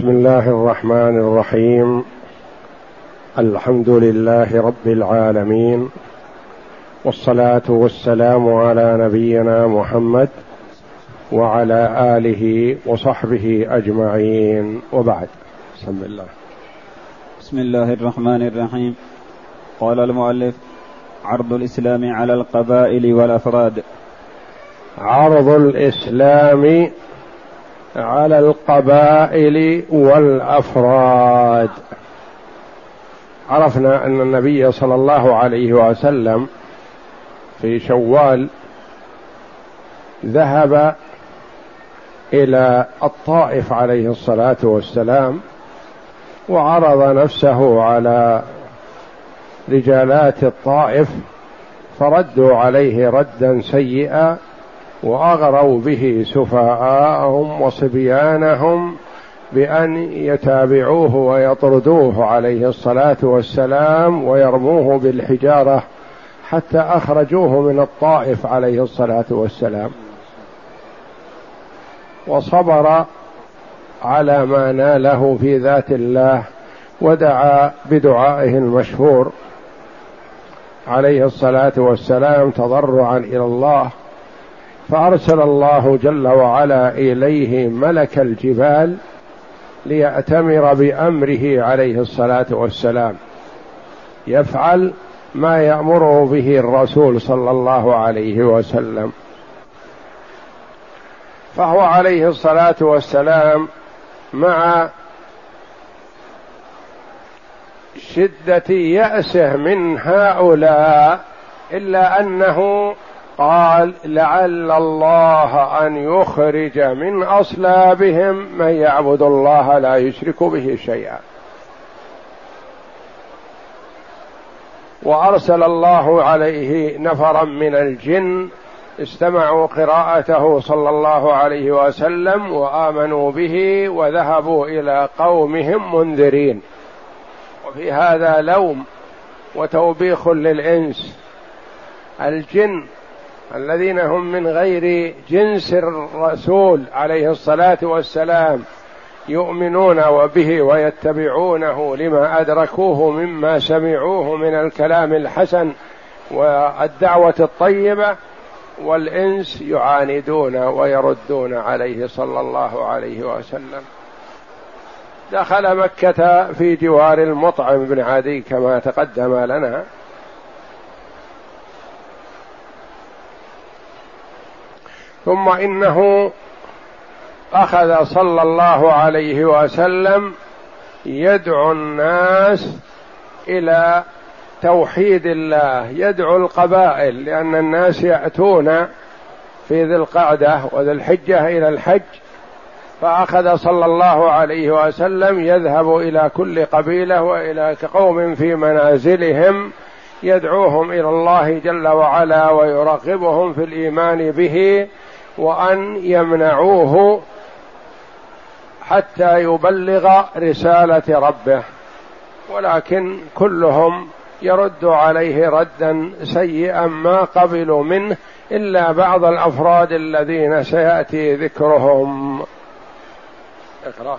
بسم الله الرحمن الرحيم. الحمد لله رب العالمين. والصلاة والسلام على نبينا محمد وعلى آله وصحبه أجمعين. وبعد. بسم الله. بسم الله الرحمن الرحيم. قال المؤلف عرض الإسلام على القبائل والأفراد. عرض الإسلام على القبائل والأفراد. عرفنا أن النبي صلى الله عليه وسلم في شوال ذهب إلى الطائف عليه الصلاة والسلام وعرض نفسه على رجالات الطائف فردوا عليه ردا سيئا وأغروا به سفهاءهم وصبيانهم بأن يتابعوه ويطردوه عليه الصلاة والسلام ويرموه بالحجارة حتى أخرجوه من الطائف عليه الصلاة والسلام. وصبر على ما ناله في ذات الله ودعا بدعائه المشهور عليه الصلاة والسلام تضرعا إلى الله فأرسل الله جل وعلا إليه ملك الجبال ليأتمر بأمره عليه الصلاة والسلام. يفعل ما يامره به الرسول صلى الله عليه وسلم. فهو عليه الصلاة والسلام مع شدة يأسه من هؤلاء إلا أنه قال لعل الله أن يخرج من أصلابهم من يعبد الله لا يشرك به شيئا. وأرسل الله عليه نفرا من الجن استمعوا قراءته صلى الله عليه وسلم وآمنوا به وذهبوا إلى قومهم منذرين. وفي هذا لوم وتوبيخ للإنس. الجن الذين هم من غير جنس الرسول عليه الصلاة والسلام يؤمنون به ويتبعونه لما أدركوه مما سمعوه من الكلام الحسن والدعوة الطيبة والإنس يعاندون ويردون عليه صلى الله عليه وسلم. دخل مكة في جوار المطعم بن عدي كما تقدم لنا. ثم إنه أخذ صلى الله عليه وسلم يدعو الناس إلى توحيد الله يدعو القبائل لأن الناس يأتون في ذي القعدة وذي الحجة إلى الحج. فأخذ صلى الله عليه وسلم يذهب إلى كل قبيلة وإلى قوم في منازلهم يدعوهم إلى الله جل وعلا ويرغبهم في الإيمان به. وأن يمنعوه حتى يبلغ رسالة ربه. ولكن كلهم يرد عليه ردا سيئا ما قبلوا منه إلا بعض الأفراد الذين سيأتي ذكرهم. اقرأ.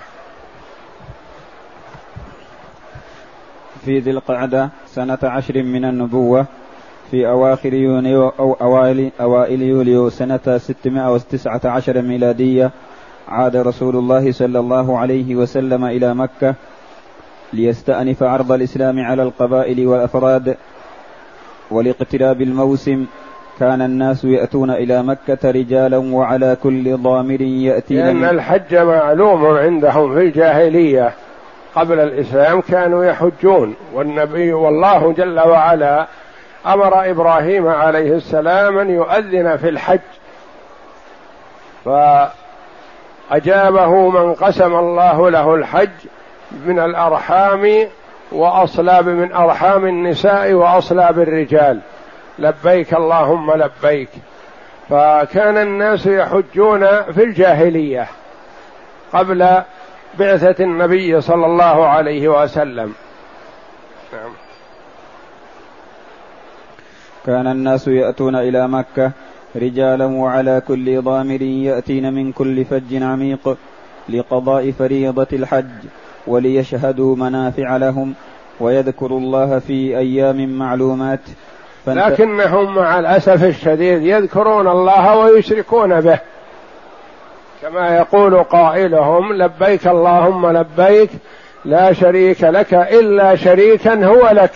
في ذي القعدة سنة عشر من النبوة. في أواخر يونيو أو أوائل, أوائل يوليو سنة 619 ميلادية عاد رسول الله صلى الله عليه وسلم إلى مكة ليستأنف عرض الإسلام على القبائل والأفراد ولاقتراب الموسم. كان الناس يأتون إلى مكة رجالا وعلى كل ضامر يأتي لأن الحج معلوم عندهم في الجاهلية. قبل الإسلام كانوا يحجون والنبي والله جل وعلا أمر إبراهيم عليه السلام أن يؤذن في الحج. فأجابه من قسم الله له الحج من الأرحام وأصلاب من أرحام النساء وأصلاب الرجال. لبيك اللهم لبيك. فكان الناس يحجون في الجاهلية قبل بعثة النبي صلى الله عليه وسلم. نعم. كان الناس يأتون إلى مكة رجالا وعلى كل ضامر يأتين من كل فج عميق لقضاء فريضة الحج وليشهدوا منافع لهم ويذكروا الله في أيام معلومات. لكنهم مع الأسف الشديد يذكرون الله ويشركون به. كما يقول قائلهم لبيك اللهم لبيك لا شريك لك إلا شريكا هو لك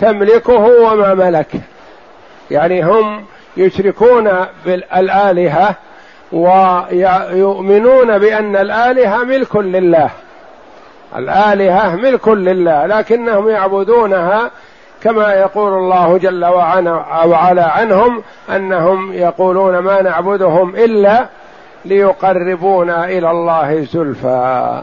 تملكه وما ملك. يعني هم يشركون بالآلهة ويؤمنون بأن الآلهة ملك لله. الآلهة ملك لله لكنهم يعبدونها كما يقول الله جل وعلا عنهم أنهم يقولون ما نعبدهم إلا ليقربونا إلى الله زلفى.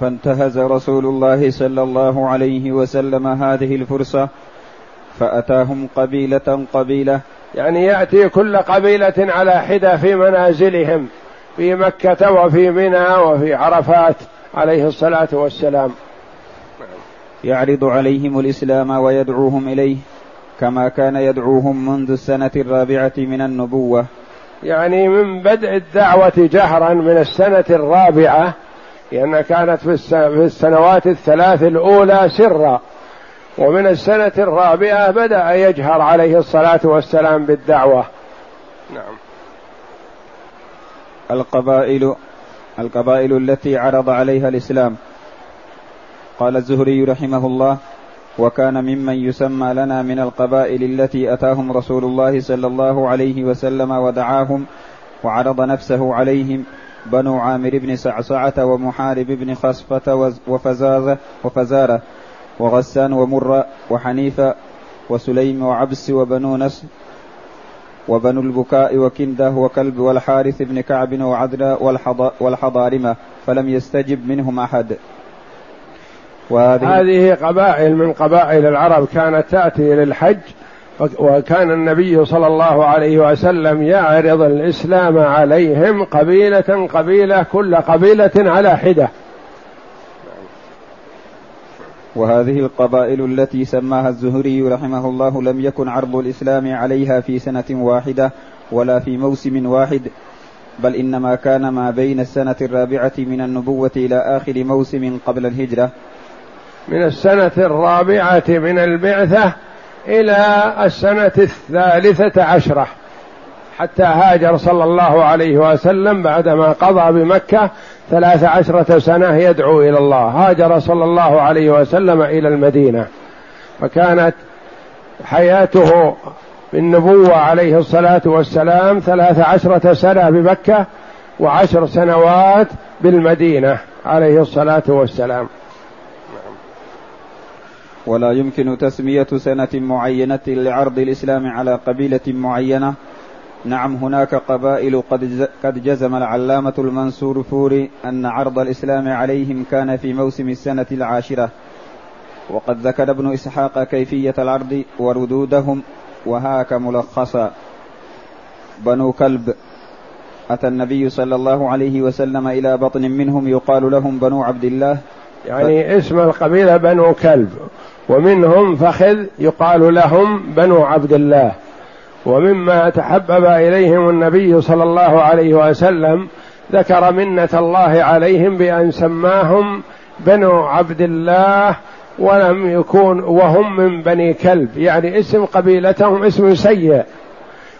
فانتهز رسول الله صلى الله عليه وسلم هذه الفرصة فأتاهم قبيلة قبيلة. يعني يأتي كل قبيلة على حدة في منازلهم في مكة وفي منى وفي عرفات عليه الصلاة والسلام. يعرض عليهم الإسلام ويدعوهم إليه كما كان يدعوهم منذ السنة الرابعة من النبوة. يعني من بدء الدعوة جهرا من السنة الرابعة لأنها كانت في السنوات الثلاث الأولى سرا ومن السنة الرابعة بدأ يجهر عليه الصلاة والسلام بالدعوة. نعم. القبائل القبائل التي عرض عليها الإسلام. قال الزهري رحمه الله وكان ممن يسمى لنا من القبائل التي أتاهم رسول الله صلى الله عليه وسلم ودعاهم وعرض نفسه عليهم بنو عامر بن سعسعة ومحارب بن خصفة وفزازة وفزارة وغسان ومرة وحنيفة وسليم وعبس وبنو نصر وبنو البكاء وكندة وكلب والحارث بن كعب وعدل والحضارمة فلم يستجب منهم أحد. وهذه هذه قبائل من قبائل العرب كانت تأتي للحج وكان النبي صلى الله عليه وسلم يعرض الإسلام عليهم قبيلة قبيلة كل قبيلة على حدة. وهذه القبائل التي سماها الزهري رحمه الله لم يكن عرض الإسلام عليها في سنة واحدة ولا في موسم واحد بل إنما كان ما بين السنة الرابعة من النبوة إلى آخر موسم قبل الهجرة. من السنة الرابعة من البعثة إلى السنة الثالثة عشرة حتى هاجر صلى الله عليه وسلم بعدما قضى بمكة ثلاث عشرة سنة يدعو إلى الله. هاجر صلى الله عليه وسلم إلى المدينة فكانت حياته بالنبوة عليه الصلاة والسلام ثلاث عشرة سنة بمكة وعشر سنوات بالمدينة عليه الصلاة والسلام. ولا يمكن تسمية سنة معينة لعرض الإسلام على قبيلة معينة. نعم هناك قبائل قد قد جزم العلامة المنصور فوري أن عرض الإسلام عليهم كان في موسم السنة العاشرة. وقد ذكر ابن إسحاق كيفية العرض وردودهم وهاك ملخصا. بنو كلب أتى النبي صلى الله عليه وسلم إلى بطن منهم يقال لهم بنو عبد الله. يعني اسم القبيلة بنو كلب. ومنهم فخذ يقال لهم بنو عبد الله. ومما تحبب إليهم النبي صلى الله عليه وسلم ذكر منة الله عليهم بأن سماهم بنو عبد الله ولم يكون وهم من بني كلب. يعني اسم قبيلتهم اسم سيء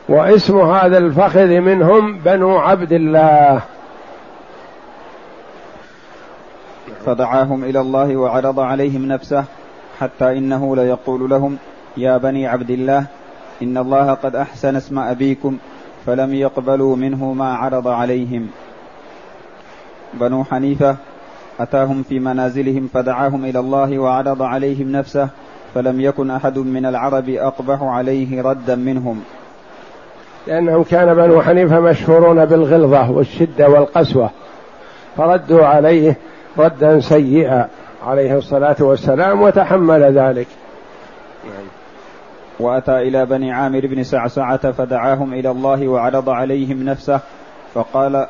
واسم هذا الفخذ منهم بنو عبد الله. فدعاهم إلى الله وعرض عليهم نفسه حتى إنه ليقول لهم يا بني عبد الله إن الله قد أحسن اسم أبيكم فلم يقبلوا منه ما عرض عليهم. بنو حنيفة أتاهم في منازلهم فدعاهم إلى الله وعرض عليهم نفسه فلم يكن أحد من العرب أقبح عليه ردا منهم. لأنهم كان بنو حنيفة مشهورون بالغلظة والشدة والقسوة فردوا عليه ردا سيئا. عليه الصلاة والسلام وتحمل ذلك نعم. وأتى إلى بني عامر بن سعسعة فدعاهم إلى الله وعرض عليهم نفسه فقال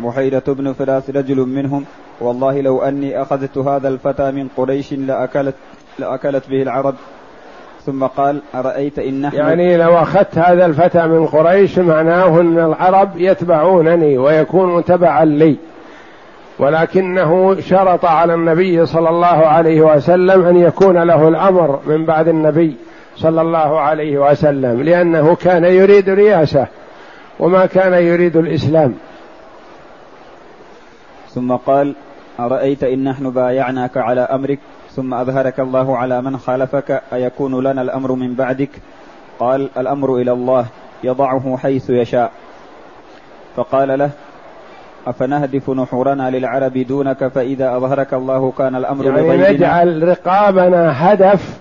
بحيرة بن فراس رجل منهم والله لو أني أخذت هذا الفتى من قريش لأكلت, لأكلت به العرب ثم قال أرأيت إن نحن يعني لو أخذت هذا الفتى من قريش معناه أن العرب يتبعونني ويكون تبعا لي ولكنه شرط على النبي صلى الله عليه وسلم أن يكون له الأمر من بعد النبي صلى الله عليه وسلم لأنه كان يريد رياسة وما كان يريد الإسلام. ثم قال أرأيت إن نحن بايعناك على أمرك؟ ثم أظهرك الله على من خالفك أيكون لنا الأمر من بعدك؟ قال الأمر إلى الله يضعه حيث يشاء. فقال له أفنهدف نحورنا للعرب دونك فإذا أظهرك الله كان الأمر يعني لغيرنا نجعل رقابنا هدف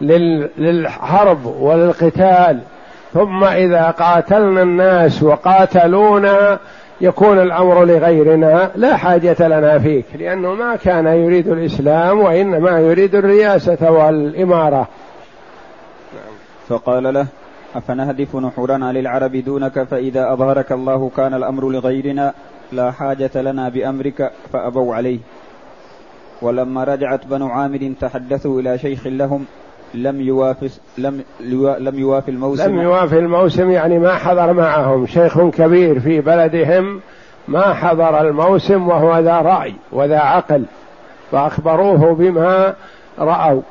للحرب وللقتال. ثم إذا قاتلنا الناس وقاتلونا يكون الأمر لغيرنا. لا حاجة لنا فيك لأنه ما كان يريد الإسلام وإنما يريد الرياسة والإمارة. فقال له أفنهدف نحورنا للعرب دونك فإذا أظهرك الله كان الأمر لغيرنا؟ لا حاجة لنا بأمرك فأبوا عليه. ولما رجعت بنو عامر تحدثوا إلى شيخ لهم لم يوافي لم لم يوافي الموسم. لم يوافي الموسم يعني ما حضر معهم. شيخ كبير في بلدهم ما حضر الموسم وهو ذا رأي وذا عقل فأخبروه بما رأوا.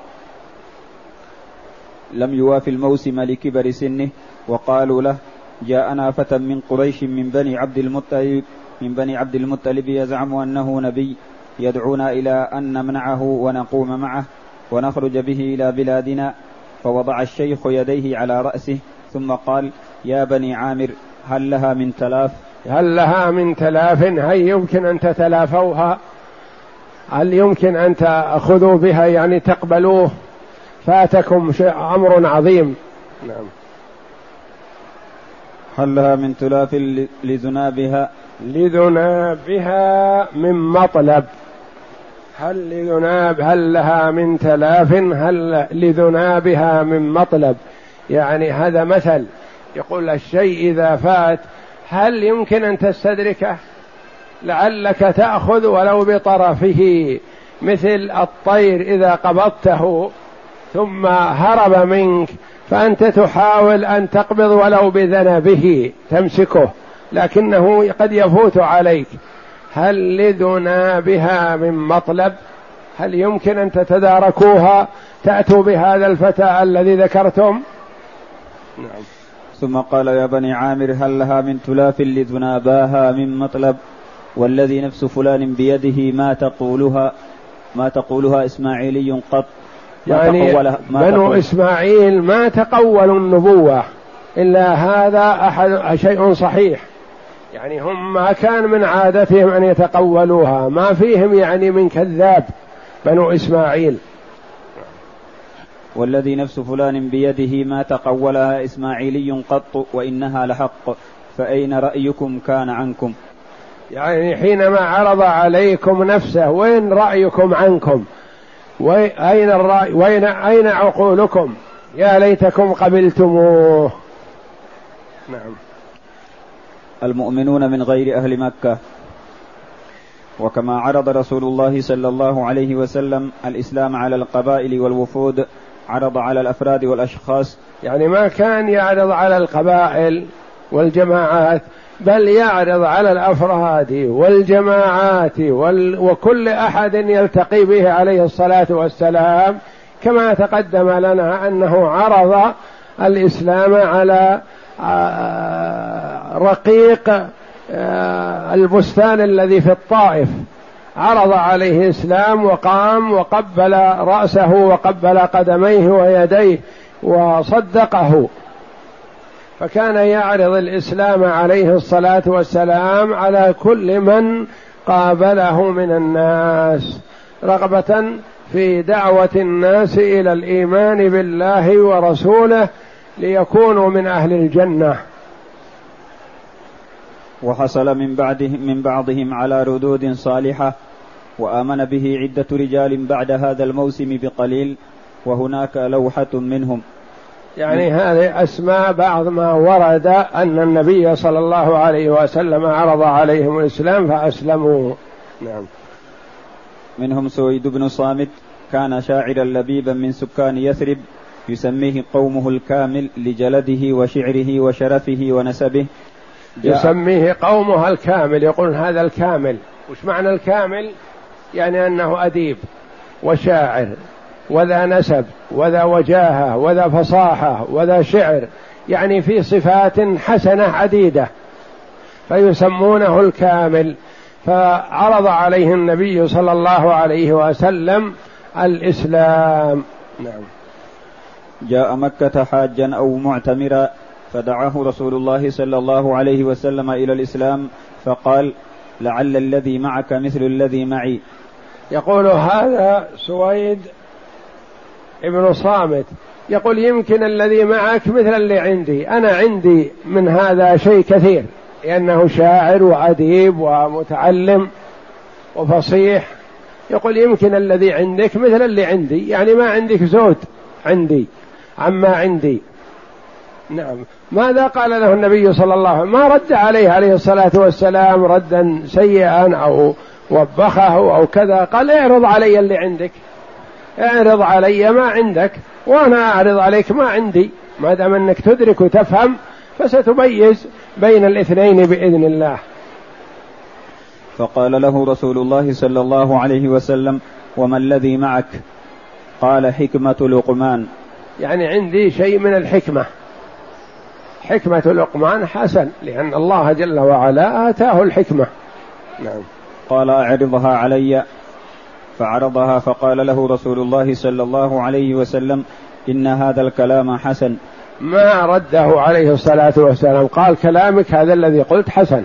لم يوافي الموسم لكبر سنه وقالوا له جاءنا فتى من قريش من بني عبد المطلب من بني عبد المطلب يزعم أنه نبي يدعونا إلى أن نمنعه ونقوم معه ونخرج به إلى بلادنا فوضع الشيخ يديه على رأسه ثم قال يا بني عامر هل لها من تلاف؟ هل لها من تلاف؟ هل يمكن أن تتلافوها. هل يمكن أن تأخذوا بها؟ يعني تقبلوه. فاتكم شيء أمر عظيم. نعم. هل لها من تلاف لذنابها لذنابها من مطلب. هل لذناب هل لها من تلاف؟ هل لذنابها من مطلب؟ يعني هذا مثل. يقول الشيء إذا فات هل يمكن أن تستدركه؟ لعلك تأخذ ولو بطرفه. مثل الطير إذا قبضته ثم هرب منك فأنت تحاول أن تقبض ولو بذنبه تمسكه. لكنه قد يفوت عليك. هل لدنا بها من مطلب؟ هل يمكن أن تتداركوها؟ تأتوا بهذا الفتى الذي ذكرتم؟ نعم. ثم قال يا بني عامر هل لها من تلاف لذناباها من مطلب؟ والذي نفس فلان بيده ما تقولها ما تقولها إسماعيلي قط. ما يعني ما بنو تقول إسماعيل ما تقولوا النبوة إلا هذا احد شيء صحيح. يعني هم ما كان من عادتهم أن يتقولوها ما فيهم يعني من كذاب بنو إسماعيل. والذي نفس فلان بيده ما تقولها إسماعيلي قط وإنها لحق فأين رأيكم كان عنكم؟ يعني حينما عرض عليكم نفسه وين رأيكم عنكم؟ وين الرأي وين أين عقولكم؟ يا ليتكم قبلتموه. نعم. المؤمنون من غير أهل مكة. وكما عرض رسول الله صلى الله عليه وسلم الإسلام على القبائل والوفود عرض على الأفراد والأشخاص. يعني ما كان يعرض على القبائل والجماعات بل يعرض على الأفراد والجماعات وال... وكل أحد يلتقي به عليه الصلاة والسلام. كما تقدم لنا أنه عرض الإسلام على رقيق آه، البستان الذي في الطائف. عرض عليه الإسلام وقام وقبل رأسه وقبل قدميه ويديه وصدقه. فكان يعرض الإسلام عليه الصلاة والسلام على كل من قابله من الناس رغبة في دعوة الناس إلى الإيمان بالله ورسوله ليكونوا من أهل الجنة. وحصل من بعدهم من بعضهم على ردود صالحة وآمن به عدة رجال بعد هذا الموسم بقليل وهناك لوحة منهم. يعني هذه أسماء بعض ما ورد أن النبي صلى الله عليه وسلم عرض عليهم الإسلام فأسلموا. نعم. منهم سويد بن صامت كان شاعرا لبيبا من سكان يثرب يسميه قومه الكامل لجلده وشعره وشرفه ونسبه. يسميه قومه الكامل يقول هذا الكامل. وش معنى الكامل؟ يعني أنه أديب وشاعر وذا نسب وذا وجاهة وذا فصاحة وذا شعر يعني في صفات حسنة عديدة. فيسمونه الكامل. فعرض عليه النبي صلى الله عليه وسلم الإسلام. نعم. جاء مكة حاجا أو معتمرا فدعاه رسول الله صلى الله عليه وسلم إلى الإسلام فقال لعل الذي معك مثل الذي معي. يقول هذا سويد ابن صامت. يقول يمكن الذي معك مثل اللي عندي. أنا عندي من هذا شيء كثير لأنه شاعر وأديب ومتعلم وفصيح. يقول يمكن الذي عندك مثل اللي عندي. يعني ما عندك زود عندي. عما عندي. نعم. ماذا قال له النبي صلى الله عليه وسلم؟ ما رد عليه عليه الصلاة والسلام ردا سيئا أو وبخه أو كذا. قال اعرض علي اللي عندك. اعرض علي ما عندك. وأنا أعرض عليك ما عندي. ما دام أنك تدرك وتفهم فستميز بين الاثنين بإذن الله. فقال له رسول الله صلى الله عليه وسلم وما الذي معك؟ قال حكمة لقمان. يعني عندي شيء من الحكمة. حكمة لقمان حسن لأن الله جل وعلا آتاه الحكمة. نعم. قال أعرضها علي. فعرضها فقال له رسول الله صلى الله عليه وسلم إن هذا الكلام حسن. ما رده عليه الصلاة والسلام. قال كلامك هذا الذي قلت حسن.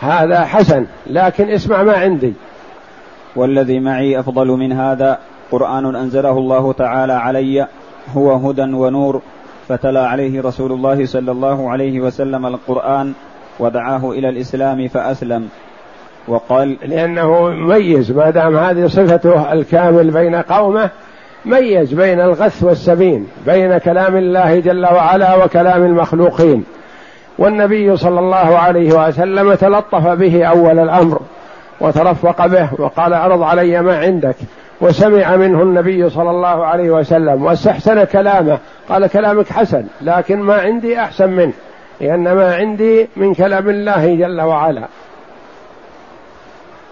هذا حسن لكن اسمع ما عندي. والذي معي أفضل من هذا قرآن أنزله الله تعالى علي هو هدى ونور فتلا عليه رسول الله صلى الله عليه وسلم القرآن ودعاه إلى الإسلام فأسلم. وقال لأنه ميز ما دام هذه صفته الكامل بين قومه ميز بين الغث والسمين بين كلام الله جل وعلا وكلام المخلوقين. والنبي صلى الله عليه وسلم تلطف به أول الأمر وترفق به وقال أعرض علي ما عندك. وسمع منه النبي صلى الله عليه وسلم واستحسن كلامه. قال كلامك حسن لكن ما عندي أحسن منه لأن ما عندي من كلام الله جل وعلا.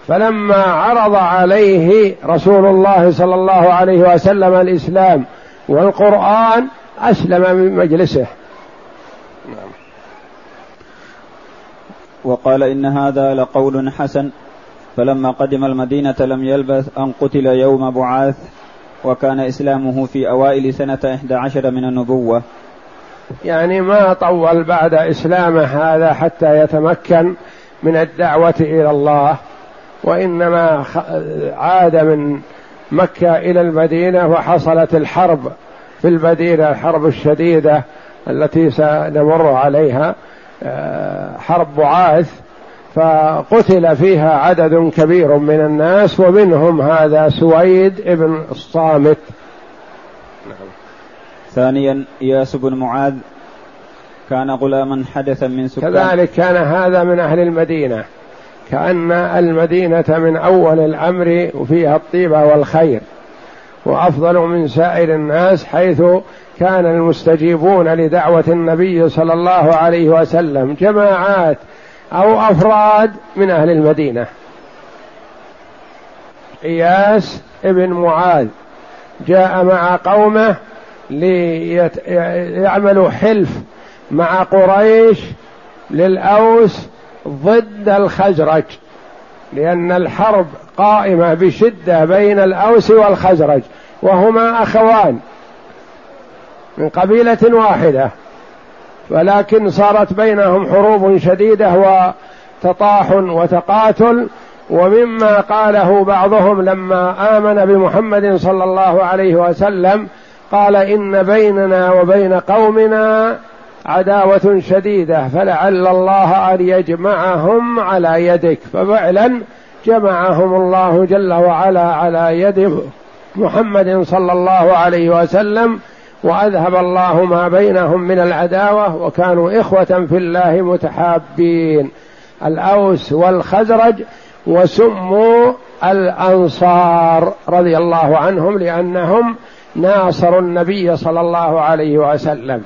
فلما عرض عليه رسول الله صلى الله عليه وسلم الإسلام والقرآن أسلم من مجلسه. وقال إن هذا لقول حسن. فلما قدم المدينة لم يلبث أن قتل يوم بعاث وكان إسلامه في سنة إحدى عشر من النبوة. يعني ما طول بعد اسلامه هذا حتى يتمكن من الدعوة إلى الله وإنما عاد من مكة إلى المدينة وحصلت الحرب في المدينة الحرب الشديدة التي سنمر عليها آه، حرب بعاث. فقتل فيها عدد كبير من الناس ومنهم هذا سويد ابن الصامت. نعم. ثانيا إياس بن معاذ كان غلاما حدثا من سكان. كذلك كان هذا من أهل المدينة كأن المدينة من أول الأمر وفيها الطيبة والخير وأفضل من سائر الناس حيث كان المستجيبون لدعوة النبي صلى الله عليه وسلم. جماعات أو أفراد من أهل المدينة. إياس ابن معاذ جاء مع قومه ليعملوا حلف مع قريش للأوس ضد الخزرج لأن الحرب قائمة بشدة بين الأوس والخزرج وهما أخوان من قبيلة واحدة. ولكن صارت بينهم حروب شديدة وتطاح وتقاتل ومما قاله بعضهم لما آمن بمحمد صلى الله عليه وسلم قال إن بيننا وبين قومنا عداوة شديدة فلعل الله أن يجمعهم على يدك ففعلا جمعهم الله جل وعلا على يد محمد صلى الله عليه وسلم وأذهب الله ما بينهم من العداوة وكانوا إخوة في الله متحابين. الأوس والخزرج وسموا الأنصار رضي الله عنهم لأنهم ناصروا النبي صلى الله عليه وسلم.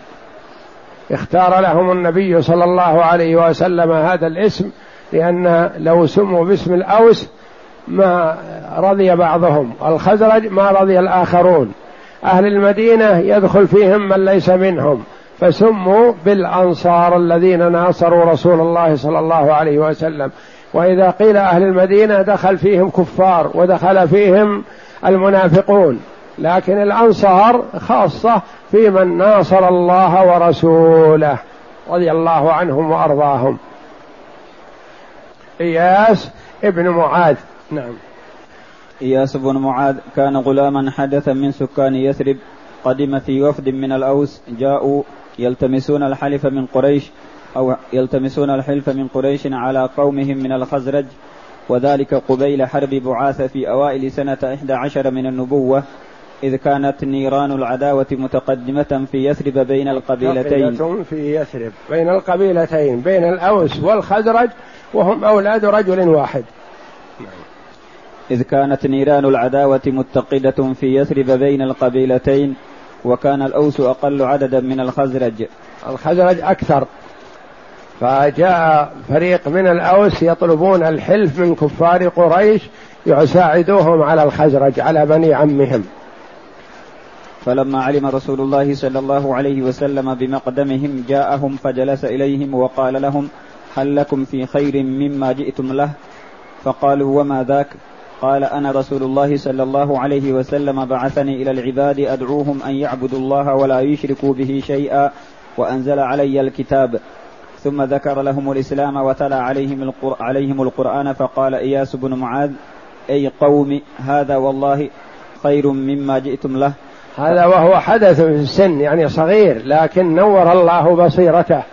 اختار لهم النبي صلى الله عليه وسلم هذا الاسم لأن لو سموا باسم الأوس ما رضي بعضهم الخزرج ما رضي الآخرون. أهل المدينة يدخل فيهم من ليس منهم. فسموا بالأنصار الذين ناصروا رسول الله صلى الله عليه وسلم. وإذا قيل أهل المدينة دخل فيهم كفار ودخل فيهم المنافقون. لكن الأنصار خاصة في من ناصر الله ورسوله رضي الله عنهم وأرضاهم. إياس ابن معاذ. نعم. إياس بن معاذ كان غلاما حدثا من سكان يثرب قدم في وفد من الأوس جاءوا يلتمسون الحلف من قريش أو يلتمسون الحلف من قريش على قومهم من الخزرج وذلك قبيل حرب بعاث في أوائل سنة إحدى عشر من النبوة إذ كانت نيران العداوة متقدمة في يثرب بين القبيلتين. في يثرب بين القبيلتين بين الأوس والخزرج وهم أولاد رجل واحد. إذ كانت نيران العداوة متقدة في يثرب بين القبيلتين وكان الأوس أقل عددا من الخزرج. الخزرج أكثر. فجاء فريق من الأوس يطلبون الحلف من كفار قريش يساعدوهم على الخزرج على بني عمهم. فلما علم رسول الله صلى الله عليه وسلم بمقدمهم جاءهم فجلس إليهم وقال لهم هل لكم في خير مما جئتم له؟ فقالوا وما ذاك؟ قال أنا رسول الله صلى الله عليه وسلم بعثني إلى العباد أدعوهم أن يعبدوا الله ولا يشركوا به شيئا وأنزل علي الكتاب ثم ذكر لهم الإسلام وتلا عليهم. عليهم القرآن فقال إياس بن معاذ أي قوم هذا والله خير مما جئتم له هذا وهو حدث في السن يعني صغير لكن نور الله بصيرته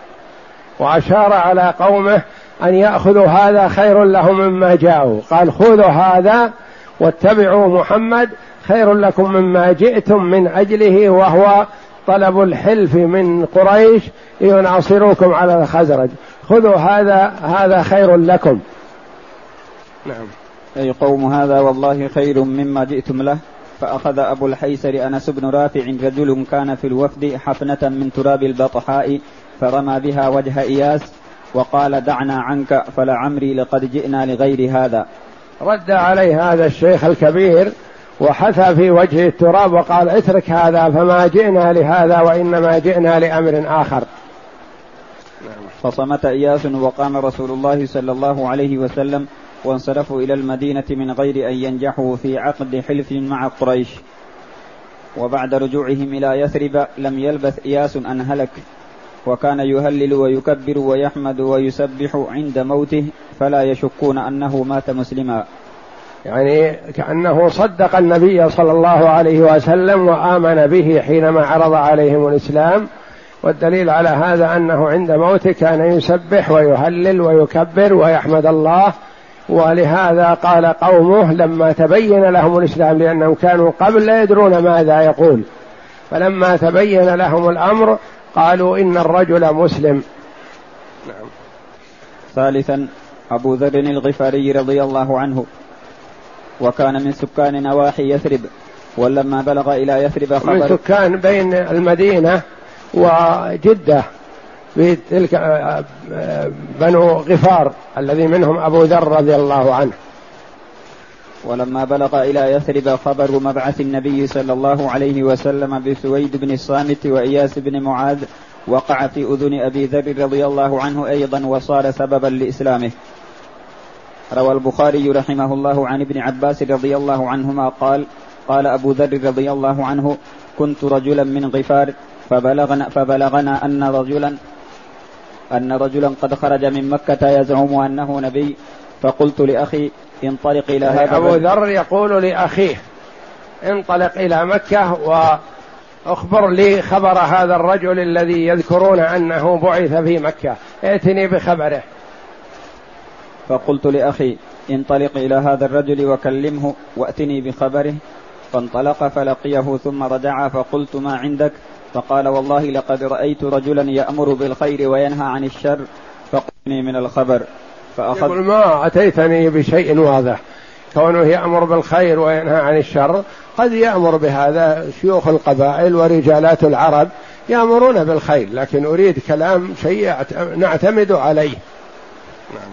وأشار على قومه أن يأخذوا هذا خير لهم مما جاءوا. قال خذوا هذا واتبعوا محمد خير لكم مما جئتم من أجله وهو طلب الحلف من قريش ليناصروكم على الخزرج. خذوا هذا هذا خير لكم. نعم. أي قوم هذا والله خير مما جئتم له. فأخذ أبو الحيسر أنس بن رافع رجل كان في الوفد حفنة من تراب البطحاء فرمى بها وجه إياس وقال دعنا عنك فلعمري لقد جئنا لغير هذا. رد عليه هذا الشيخ الكبير وحثى في وجه التراب وقال اترك هذا فما جئنا لهذا وإنما جئنا لأمر آخر. فصمت إياس وقام رسول الله صلى الله عليه وسلم وانصرفوا إلى المدينة من غير أن ينجحوا في عقد حلف مع قريش. وبعد رجوعهم إلى يثرب لم يلبث إياس أن هلك. وكان يهلل ويكبر ويحمد ويسبح عند موته فلا يشكون أنه مات مسلما. يعني كأنه صدق النبي صلى الله عليه وسلم وآمن به حينما عرض عليهم الإسلام. والدليل على هذا أنه عند موته كان يسبح ويهلل ويكبر ويحمد الله. ولهذا قال قومه لما تبين لهم الإسلام لانهم كانوا قبل لا يدرون ماذا يقول. فلما تبين لهم الأمر قالوا إن الرجل مسلم. نعم. ثالثا أبو ذر الغفاري رضي الله عنه. وكان من سكان نواحي يثرب ولما بلغ إلى يثرب خبر من سكان بين المدينة وجدة في تلك آه، آه، بنو غفار الذي منهم أبو ذر رضي الله عنه. ولما بلغ إلى يثرب خبر مبعث النبي صلى الله عليه وسلم بسويد بن الصامت وإياس بن معاذ وقع في أذن أبي ذر رضي الله عنه أيضا وصار سببا لإسلامه. روى البخاري رحمه الله عن ابن عباس رضي الله عنهما قال قال أبو ذر رضي الله عنه كنت رجلا من غفار فبلغنا, فبلغنا أن رجلا أن رجلا قد خرج من مكة يزعم أنه نبي فقلت لأخي انطلق إلى يعني هذا أبو ذر يقول لأخيه انطلق إلى مكة وأخبر لي خبر هذا الرجل الذي يذكرون أنه بعث في مكة. ائتني بخبره. فقلت لأخي انطلق إلى هذا الرجل وكلمه وأتني بخبره. فانطلق فلقيه ثم رجع فقلت ما عندك؟ فقال والله لقد رأيت رجلا يأمر بالخير وينهى عن الشر فقلني من الخبر. فأخذ يقول ما أتيتني بشيء واضح. كونه يأمر بالخير وينهى عن الشر قد يأمر بهذا شيوخ القبائل ورجالات العرب يأمرون بالخير لكن أريد كلام شيء نعتمد عليه. نعم.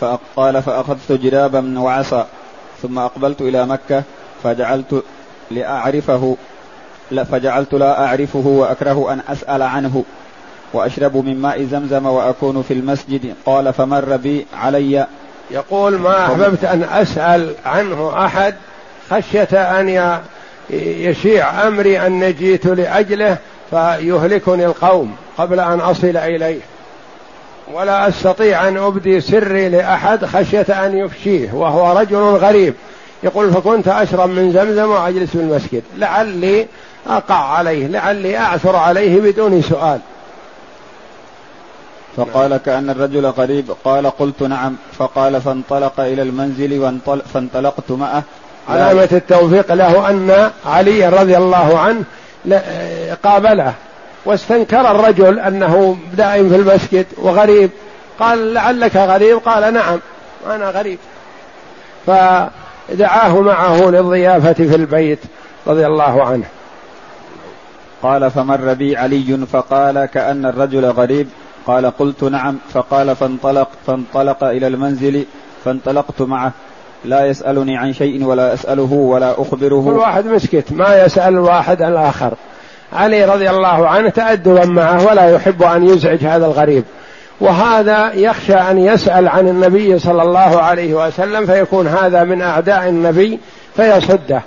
فقال فأخذت جرابا وعصا ثم أقبلت إلى مكة فجعلت لأعرفه لا فجعلت لا أعرفه وأكره أن أسأل عنه. وأشرب من ماء زمزم وأكون في المسجد. قال فمر بي علي. يقول ما أحببت أن أسأل عنه أحد خشية أن يشيع أمري أن جئت لأجله فيهلكني القوم قبل أن أصل إليه. ولا أستطيع أن أبدي سري لأحد خشية أن يفشيه وهو رجل غريب. يقول فكنت أشرب من زمزم وأجلس في المسجد. لعلي أقع عليه لعلي أعثر عليه بدون سؤال. فقال كأن الرجل غريب قال قلت نعم فقال فانطلق إلى المنزل فانطلقت معه. علامة التوفيق له أن علي رضي الله عنه قابله واستنكر الرجل أنه دائم في المسجد وغريب. قال لعلك غريب؟ قال نعم أنا غريب. فدعاه معه للضيافة في البيت رضي الله عنه. قال فمر بي علي فقال كأن الرجل غريب قال قلت نعم فقال فانطلق فانطلق إلى المنزل فانطلقت معه. لا يسألني عن شيء ولا أسأله ولا أخبره. كل واحد مسكت ما يسأل الواحد الآخر. علي رضي الله عنه تأدبا معه ولا يحب أن يزعج هذا الغريب. وهذا يخشى أن يسأل عن النبي صلى الله عليه وسلم فيكون هذا من أعداء النبي فيصده.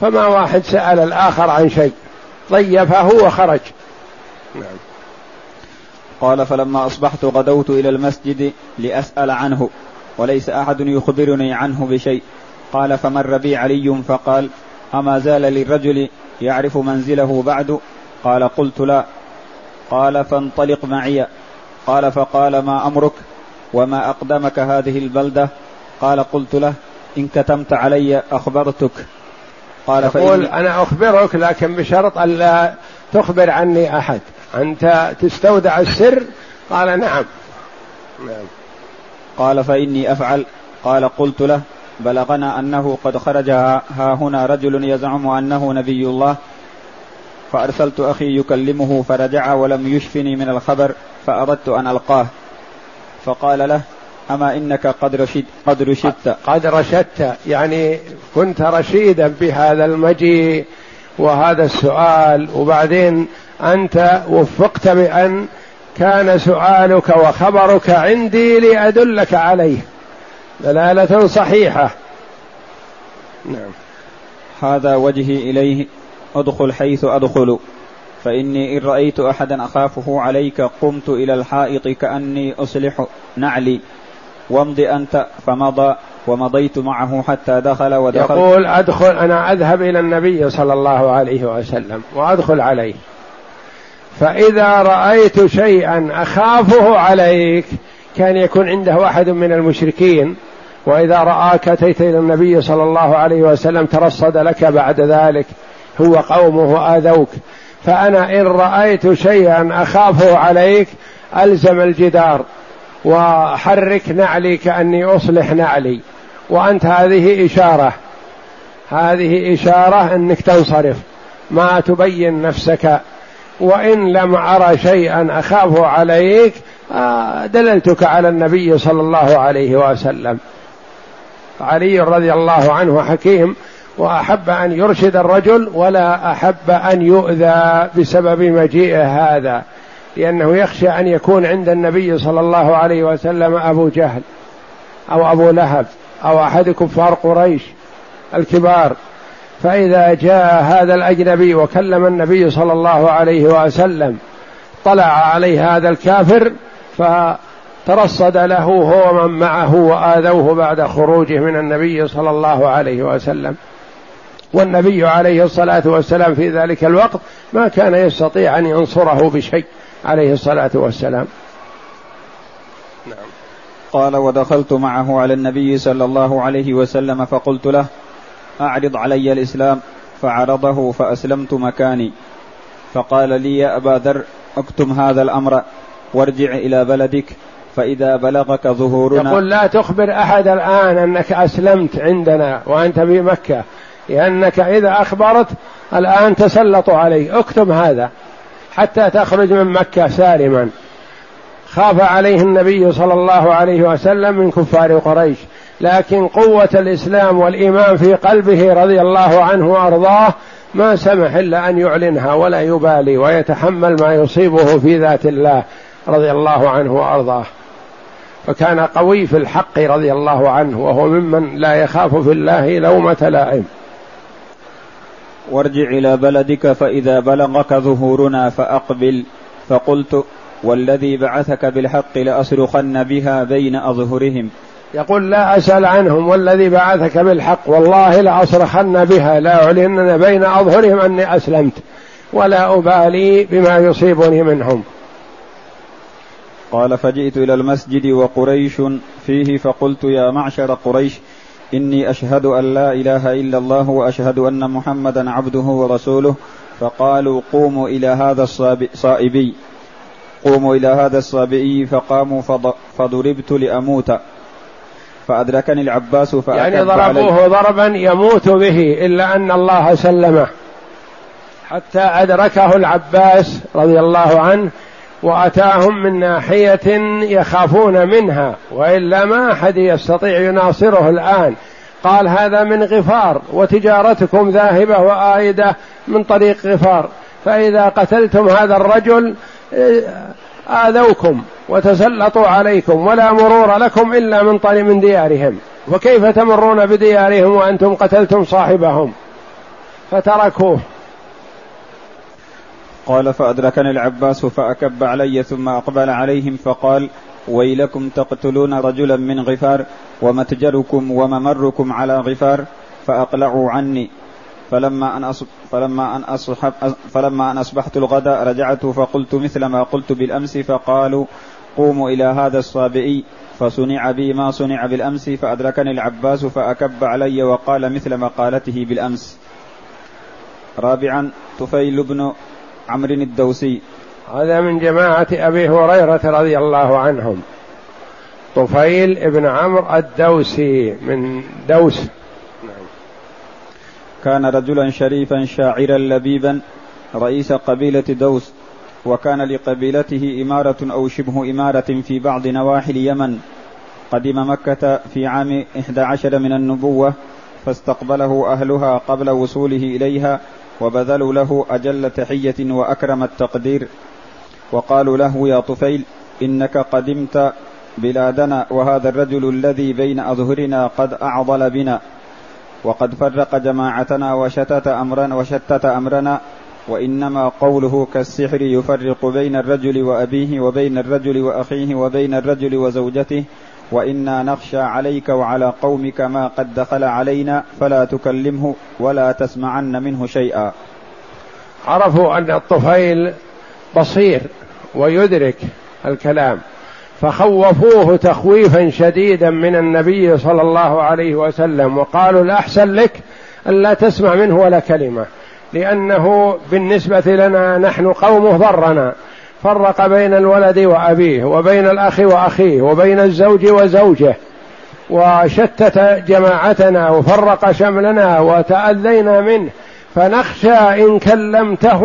فما واحد سأل الآخر عن شيء. ضيفه وخرج نعم. قال فلما أصبحت غدوت إلى المسجد لأسأل عنه وليس أحد يخبرني عنه بشيء. قال فمر بي علي فقال أما زال للرجل يعرف منزله بعد؟ قال قلت لا. قال فانطلق معي. قال فقال ما أمرك وما أقدمك هذه البلدة؟ قال قلت له إن كتمت علي أخبرتك. قال يقول أنا أخبرك لكن بشرط ألا تخبر عني أحد. أنت تستودع السر؟ قال نعم. نعم. قال فإني أفعل. قال قلت له بلغنا أنه قد خرج. ها هنا رجل يزعم أنه نبي الله. فأرسلت أخي يكلمه فرجع ولم يشفني من الخبر فأردت أن ألقاه. فقال له أما إنك قد رشد قد رشدت؟ قد رشدت. يعني كنت رشيدا بهذا المجيء وهذا السؤال وبعدين أنت وفقت بأن كان سؤالك وخبرك عندي لأدلك عليه. دلالة صحيحة. نعم. هذا وجهي إليه أدخل حيث أدخل. فإني إن رأيت أحدا أخافه عليك قمت إلى الحائط كأني أصلح نعلي. وامض أنت فمضى ومضيت معه حتى دخل ودخل يقول أدخل أنا أذهب إلى النبي صلى الله عليه وسلم وأدخل عليه. فإذا رأيت شيئا أخافه عليك كان يكون عنده واحد من المشركين. وإذا رآك أتيت إلى النبي صلى الله عليه وسلم ترصد لك بعد ذلك. هو قومه آذوك. فأنا إن رأيت شيئا أخافه عليك ألزم الجدار. وحرك نعلي كأني أصلح نعلي. وأنت هذه إشارة. هذه إشارة أنك تنصرف. ما تبين نفسك. وإن لم أرى شيئا أخافه عليك آه، دللتك على النبي صلى الله عليه وسلم. علي رضي الله عنه حكيم وأحب أن يرشد الرجل ولا أحب أن يؤذى بسبب مجيئه هذا لأنه يخشى أن يكون عند النبي صلى الله عليه وسلم أبو جهل أو أبو لهب أو احد كفار قريش الكبار. فإذا جاء هذا الأجنبي وكلم النبي صلى الله عليه وسلم طلع عليه هذا الكافر فترصد له هو من معه وآذوه بعد خروجه من النبي صلى الله عليه وسلم. والنبي عليه الصلاة والسلام في ذلك الوقت ما كان يستطيع أن ينصره بشيء عليه الصلاة والسلام. نعم. قال ودخلت معه على النبي صلى الله عليه وسلم فقلت له أعرض علي الإسلام فعرضه فأسلمت مكاني. فقال لي يا أبا ذر اكتم هذا الأمر وارجع إلى بلدك فإذا بلغك ظهورنا. يقول لا تخبر أحد الآن أنك أسلمت عندنا وأنت في مكة لأنك إذا أخبرت الآن تسلطوا عليك. اكتب هذا حتى تخرج من مكة سالما. خاف عليه النبي صلى الله عليه وسلم من كفار قريش. لكن قوة الإسلام والإيمان في قلبه رضي الله عنه وأرضاه ما سمح إلا أن يعلنها ولا يبالي ويتحمل ما يصيبه في ذات الله رضي الله عنه وأرضاه. فكان قوي في الحق رضي الله عنه وهو ممن لا يخاف في الله لومة لائم. وارجع إلى بلدك فإذا بلغك ظهورنا فأقبل فقلت والذي بعثك بالحق لأصرخن بها بين أظهرهم. يقول لا أسأل عنهم والذي بعثك بالحق والله لأصرخن بها لا أعلنن بين أظهرهم أني أسلمت ولا أبالي بما يصيبني منهم. قال فجئت إلى المسجد وقريش فيه فقلت يا معشر قريش إني أشهد أن لا إله إلا الله وأشهد أن محمدا عبده ورسوله. فقالوا قوموا إلى هذا الصائبي قوموا إلى هذا الصابئي فقاموا فضربت لأموت. فأدركني العباس يعني ضربوه ضربا يموت به إلا أن الله سلمه. حتى أدركه العباس رضي الله عنه وأتاهم من ناحية يخافون منها وإلا ما أحد يستطيع يناصره الآن. قال هذا من غفار وتجارتكم ذاهبة وآيدة من طريق غفار. فإذا قتلتم هذا الرجل آذوكم وتسلطوا عليكم ولا مرور لكم إلا من طريق من ديارهم. وكيف تمرون بديارهم وأنتم قتلتم صاحبهم؟ فتركوه. قال فأدركني العباس فأكب علي ثم أقبل عليهم فقال ويلكم تقتلون رجلا من غفار ومتجركم وممركم على غفار فأقلعوا عني. فلما أن فلما أن أصحب فلما أن أصبحت الغداء رجعت فقلت مثل ما قلت بالأمس فقالوا قوموا إلى هذا الصابئي فصنع بي ما صنع بالأمس فأدركني العباس فأكب علي وقال مثل مقالته بالأمس. رابعا طفيل بن عمرو الدوسي. هذا من جماعة أبي هريرة رضي الله عنهم. طفيل بن عمرو الدوسي من دوس. كان رجلا شريفا شاعرا لبيبا رئيس قبيلة دوس وكان لقبيلته إمارة أو شبه إمارة في بعض نواحي اليمن. قدم مكة في عام 11 من النبوة فاستقبله أهلها قبل وصوله إليها وبذلوا له أجل تحية وأكرم التقدير. وقالوا له يا طفيل إنك قدمت بلادنا وهذا الرجل الذي بين أظهرنا قد أعضل بنا. وقد فرق جماعتنا وشتت أمرنا وشتت أمرنا وإنما قوله كالسحر يفرق بين الرجل وأبيه وبين الرجل وأخيه وبين الرجل وزوجته وإنا نخشى عليك وعلى قومك ما قد دخل علينا فلا تكلمه ولا تسمعن منه شيئا. عرفوا أن الطفيل بصير ويدرك الكلام. فخوفوه تخويفا شديدا من النبي صلى الله عليه وسلم وقالوا الأحسن لك ألا تسمع منه ولا كلمة لأنه بالنسبة لنا نحن قومه ضرنا. فرق بين الولد وأبيه وبين الأخ وأخيه وبين الزوج وزوجه وشتت جماعتنا وفرق شملنا وتأذينا منه. فنخشى إن كلمته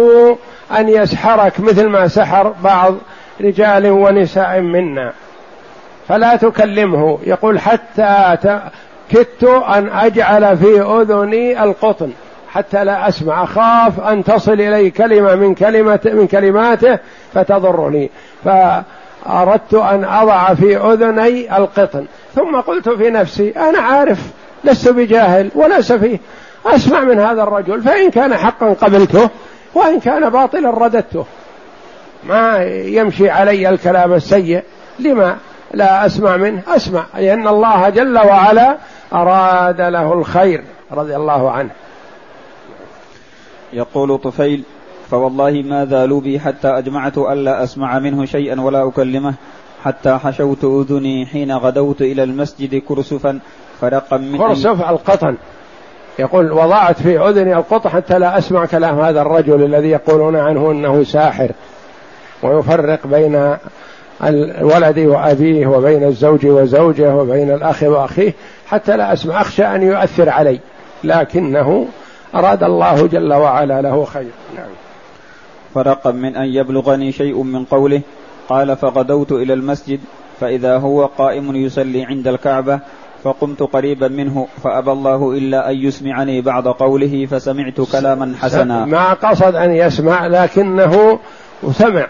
أن يسحرك مثل ما سحر بعض رجال ونساء منا. فلا تكلمه. يقول حتى كدت أن أجعل في أذني القطن حتى لا أسمع. أخاف أن تصل إلي كلمة من كلمة من كلماته فتضرني. فأردت أن أضع في أذني القطن. ثم قلت في نفسي أنا عارف لست بجاهل ولا سفيه أسمع من هذا الرجل فإن كان حقا قبلته وإن كان باطلا رددته. ما يمشي علي الكلام السيء. لما لا أسمع منه؟ أسمع. لأن الله جل وعلا أراد له الخير رضي الله عنه. يقول طفيل فوالله ما زالوا بي حتى أجمعت ألا أسمع منه شيئا ولا أكلمه حتى حشوت أذني حين غدوت إلى المسجد كرسفا فرقا من كرسف القطن. يقول وضعت في أذني القطن حتى لا أسمع كلام هذا الرجل الذي يقولون عنه أنه ساحر. ويفرق بين الولد وأبيه وبين الزوج وزوجه وبين الأخ وأخيه حتى لا أسمع. أخشى أن يؤثر علي لكنه أراد الله جل وعلا له خير. نعم. فرقا من أن يبلغني شيء من قوله قال فغدوت إلى المسجد فإذا هو قائم يصلي عند الكعبة فقمت قريبا منه فأبى الله إلا أن يسمعني بعض قوله فسمعت كلاما حسنا. ما قصد أن يسمع لكنه سمع.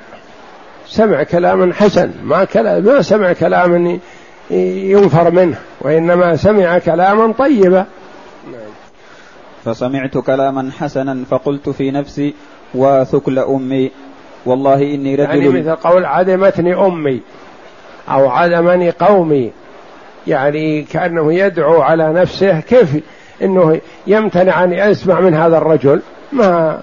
سمع كلاما حسن. ما كلام ما سمع كلاما ينفر منه وإنما سمع كلاما طيبا. فسمعت كلاما حسنا فقلت في نفسي وثكل أمي. والله إني رجل يعني مثل قول عدمتني أمي أو عدمني قومي. يعني كأنه يدعو على نفسه كيف أنه يمتنع أن يسمع من هذا الرجل؟ ما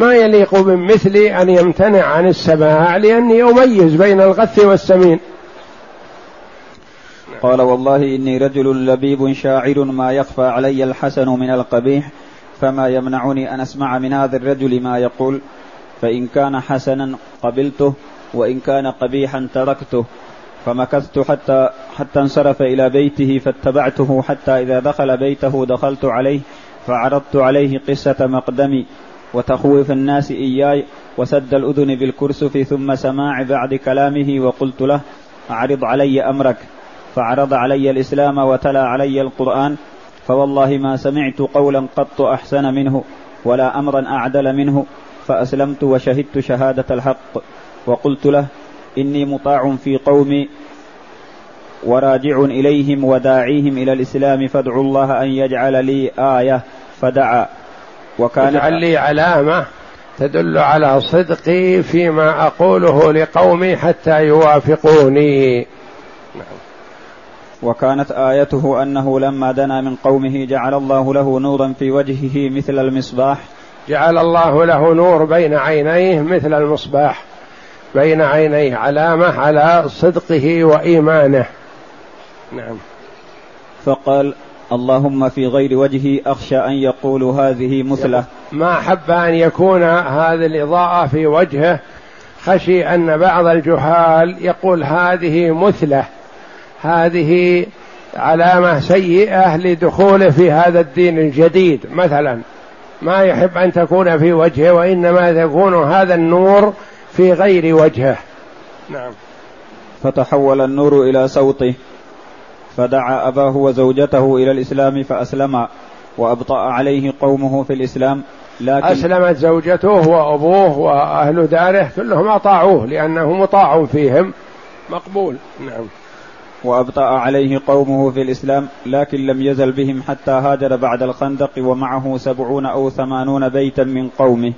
ما يليق بمثلي أن يمتنع عن السماع لأني أميز بين الغث والسمين. قال والله إني رجل لبيب شاعر ما يخفى علي الحسن من القبيح فما يمنعني أن أسمع من هذا الرجل ما يقول. فإن كان حسنا قبلته وإن كان قبيحا تركته. فمكثت حتى حتى انصرف إلى بيته فاتبعته حتى إذا دخل بيته دخلت عليه فعرضت عليه قصة مقدمي. وتخويف الناس إياي وسد الأذن بالكرسف ثم سماع بعد كلامه وقلت له أعرض علي أمرك. فعرض علي الإسلام وتلا علي القرآن فوالله ما سمعت قولا قط أحسن منه ولا أمرا أعدل منه فأسلمت وشهدت شهادة الحق. وقلت له إني مطاع في قومي وراجع إليهم وداعيهم إلى الإسلام فادعوا الله أن يجعل لي آية فدعا. وكان اجعل لي علامة تدل على صدقي فيما أقوله لقومي حتى يوافقوني. نعم. وكانت آيته أنه لما دنا من قومه جعل الله له نورا في وجهه مثل المصباح. جعل الله له نور بين عينيه مثل المصباح. بين عينيه علامة على صدقه وإيمانه. نعم. فقال اللهم في غير وجهي أخشى أن يقول هذه مثلة. ما حب أن يكون هذه الإضاءة في وجهه خشي أن بعض الجهال يقول هذه مثلة. هذه علامة سيئة لدخوله في هذا الدين الجديد. مثلا ما يحب أن تكون في وجهه وإنما تكون هذا النور في غير وجهه. نعم. فتحول النور إلى صوته. فدعا أباه وزوجته إلى الإسلام فأسلما وأبطأ عليه قومه في الإسلام لكن أسلمت زوجته وأبوه وأهل داره كلهم أطاعوه لأنه مطاع فيهم. مقبول. نعم. وأبطأ عليه قومه في الإسلام لكن لم يزل بهم حتى هاجر بعد الخندق ومعه سبعون أو ثمانون بيتا من قومه.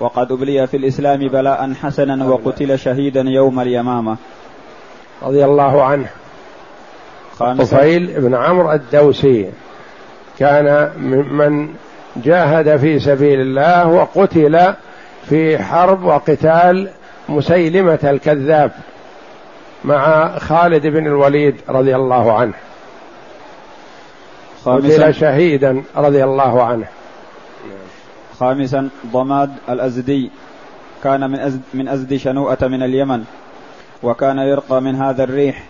وقد أبلي في الإسلام بلاء حسنا وقتل شهيدا يوم اليمامة. رضي الله عنه. طفيل بن عمرو الدوسي كان ممن جاهد في سبيل الله وقتل في حرب وقتال مسيلمة الكذاب مع خالد بن الوليد رضي الله عنه. قتل شهيدا رضي الله عنه. خامسا ضماد الأزدي. كان من أزد من أزد شنوءة من اليمن وكان يرقى من هذا الريح.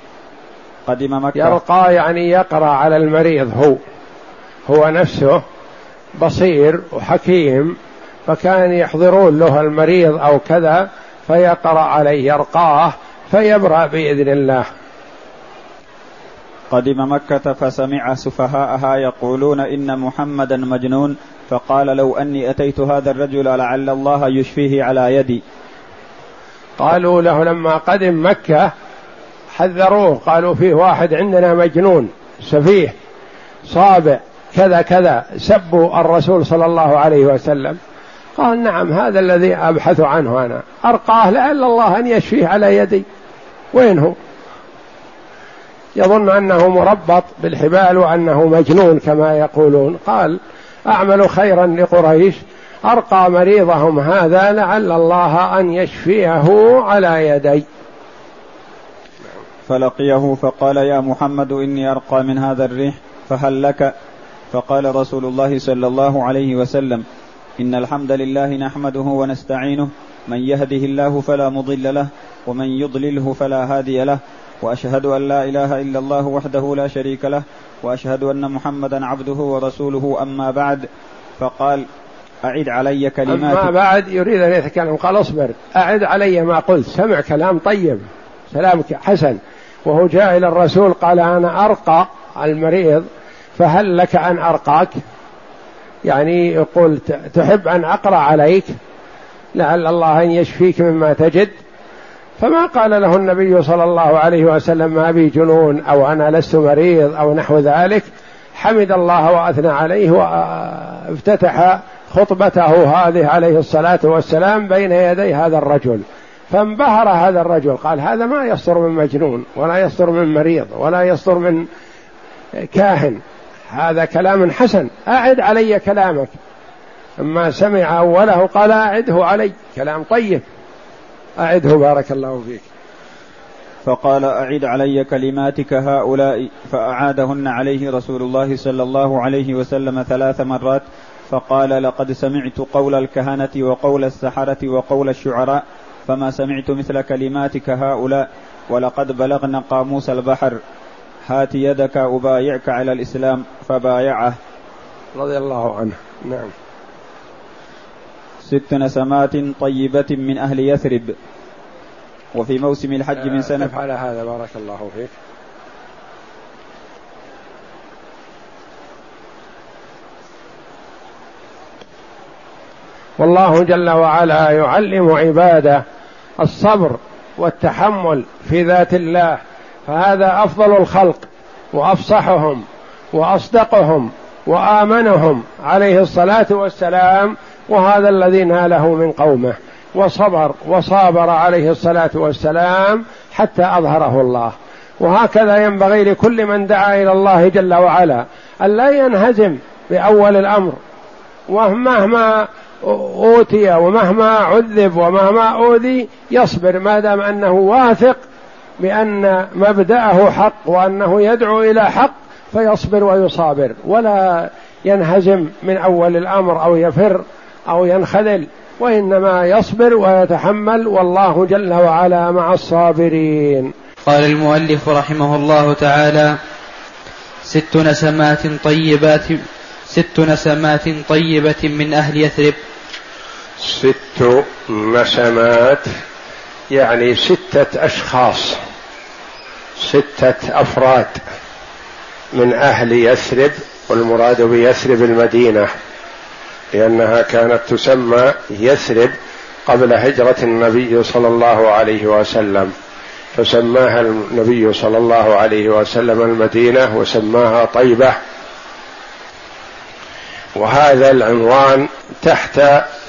قدم مكة. يرقى يعني يقرأ على المريض هو. هو نفسه بصير وحكيم فكان يحضرون له المريض أو كذا فيقرأ عليه يرقاه فيبرأ بإذن الله. قدم مكة فسمع سفهاءها يقولون إن محمدا مجنون فقال لو أني أتيت هذا الرجل لعل الله يشفيه على يدي. قالوا له لما قدم مكة حذروه. قالوا فيه واحد عندنا مجنون سفيه صابع كذا كذا. سبوا الرسول صلى الله عليه وسلم. قال نعم هذا الذي أبحث عنه أنا. أرقاه لعل الله أن يشفيه على يدي. وين هو؟ يظن أنه مربط بالحبال وأنه مجنون كما يقولون. قال أعمل خيرا لقريش. أرقى مريضهم هذا لعل الله أن يشفيه على يدي. فلقيه فقال يا محمد إني أرقى من هذا الريح فهل لك فقال رسول الله صلى الله عليه وسلم إن الحمد لله نحمده ونستعينه من يهده الله فلا مضل له ومن يضلله فلا هادي له وأشهد أن لا إله إلا الله وحده لا شريك له وأشهد أن محمدا عبده ورسوله. أما بعد فقال أعد علي كلمات أما بعد يريد أن يتكلم. قال اصبر أعد علي ما قلت. سمع كلام طيب. سلام حسن. وهو جاء إلى الرسول قال أنا أرقى المريض فهل لك أن أرقاك؟ يعني يقول تحب أن أقرأ عليك؟ لعل الله أن يشفيك مما تجد. فما قال له النبي صلى الله عليه وسلم ما بي جنون أو أنا لست مريض أو نحو ذلك. حمد الله وأثنى عليه وافتتح خطبته هذه عليه الصلاة والسلام بين يدي هذا الرجل. فانبهر هذا الرجل قال هذا ما يصدر من مجنون ولا يصدر من مريض ولا يصدر من كاهن. هذا كلام حسن أعد علي كلامك. أما سمع أوله قال أعده علي كلام طيب. أعده بارك الله فيك. فقال أعد علي كلماتك هؤلاء فأعادهن عليه رسول الله صلى الله عليه وسلم ثلاث مرات فقال لقد سمعت قول الكهنة وقول السحرة وقول الشعراء فما سمعت مثل كلماتك هؤلاء ولقد بلغنا قاموس البحر. هات يدك أبايعك على الإسلام فبايعه. رضي الله عنه. نعم. ست نسمات طيبة من أهل يثرب. وفي موسم الحج من سنة أفعل هذا بارك الله فيك. والله جل وعلا يعلم عباده الصبر والتحمل في ذات الله فهذا أفضل الخلق وأفصحهم وأصدقهم وآمنهم عليه الصلاة والسلام وهذا الذي ناله من قومه وصبر وصابر عليه الصلاة والسلام حتى أظهره الله. وهكذا ينبغي لكل من دعا إلى الله جل وعلا أن لا ينهزم بأول الأمر ومهما أوتي ومهما عذب ومهما أوذي يصبر ما دام أنه واثق بأن مبدأه حق وأنه يدعو إلى حق فيصبر ويصابر. ولا ينهزم من أول الأمر أو يفر أو ينخذل وإنما يصبر ويتحمل والله جل وعلا مع الصابرين. قال المؤلف رحمه الله تعالى ست نسمات طيبات ست نسمات طيبة من أهل يثرب. ست نسمات يعني ستة أشخاص ستة أفراد من أهل يثرب والمراد بيثرب المدينة لأنها كانت تسمى يثرب قبل هجرة النبي صلى الله عليه وسلم. فسماها النبي صلى الله عليه وسلم المدينة وسماها طيبة وهذا العنوان تحت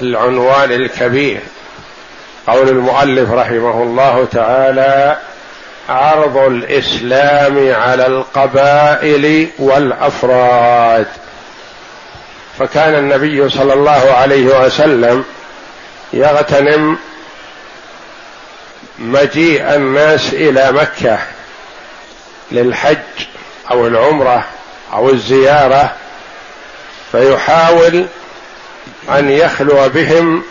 العنوان الكبير. قول المؤلف رحمه الله تعالى عرض الإسلام على القبائل والأفراد. فكان النبي صلى الله عليه وسلم يغتنم مجيء الناس إلى مكة للحج أو العمرة أو الزيارة فيحاول أن يخلو بهم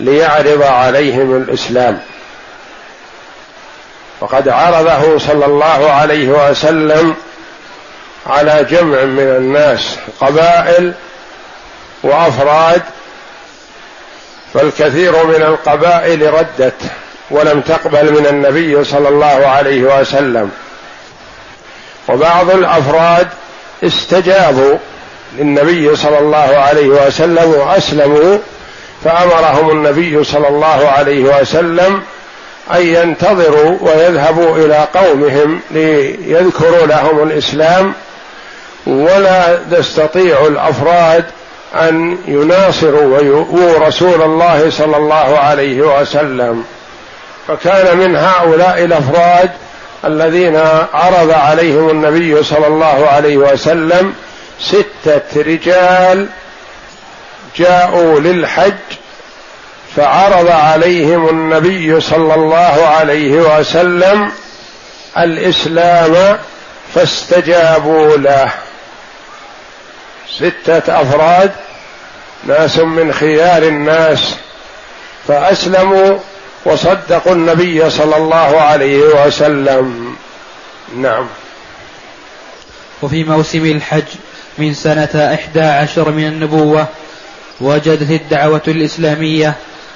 ليعرض عليهم الإسلام. وقد عرضه صلى الله عليه وسلم على جمع من الناس قبائل وأفراد فالكثير من القبائل ردت ولم تقبل من النبي صلى الله عليه وسلم. وبعض الأفراد استجابوا للنبي صلى الله عليه وسلم واسلموا فأمرهم النبي صلى الله عليه وسلم أن ينتظروا ويذهبوا إلى قومهم ليذكروا لهم الإسلام ولا تستطيع الأفراد أن يناصروا ويؤووا رسول الله صلى الله عليه وسلم. فكان من هؤلاء الأفراد الذين عرض عليهم النبي صلى الله عليه وسلم ستة رجال جاءوا للحج فعرض عليهم النبي صلى الله عليه وسلم الإسلام فاستجابوا له. ستة أفراد ناس من خيار الناس فأسلموا وصدقوا النبي صلى الله عليه وسلم. نعم. وفي موسم الحج من سنة إحدى عشر من النبوة وجدت الدعوة الإسلامية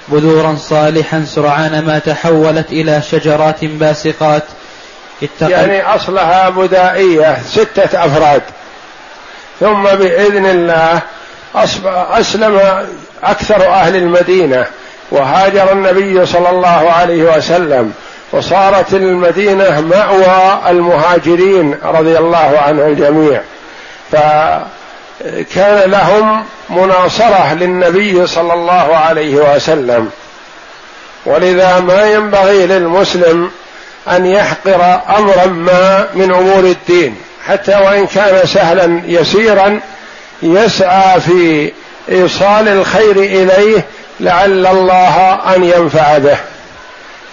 بذورا صالحا سرعان ما تحولت إلى شجرات باسقات. يعني أصلها بدائية ستة أفراد. ثم بإذن الله أسلم أكثر أهل المدينة وهاجر النبي صلى الله عليه وسلم وصارت المدينة مأوى المهاجرين رضي الله عنه الجميع فكان لهم مناصرة للنبي صلى الله عليه وسلم. ولذا ما ينبغي للمسلم أن يحقر أمرا ما من أمور الدين حتى وإن كان سهلا يسيرا يسعى في إيصال الخير إليه لعل الله أن ينفع به.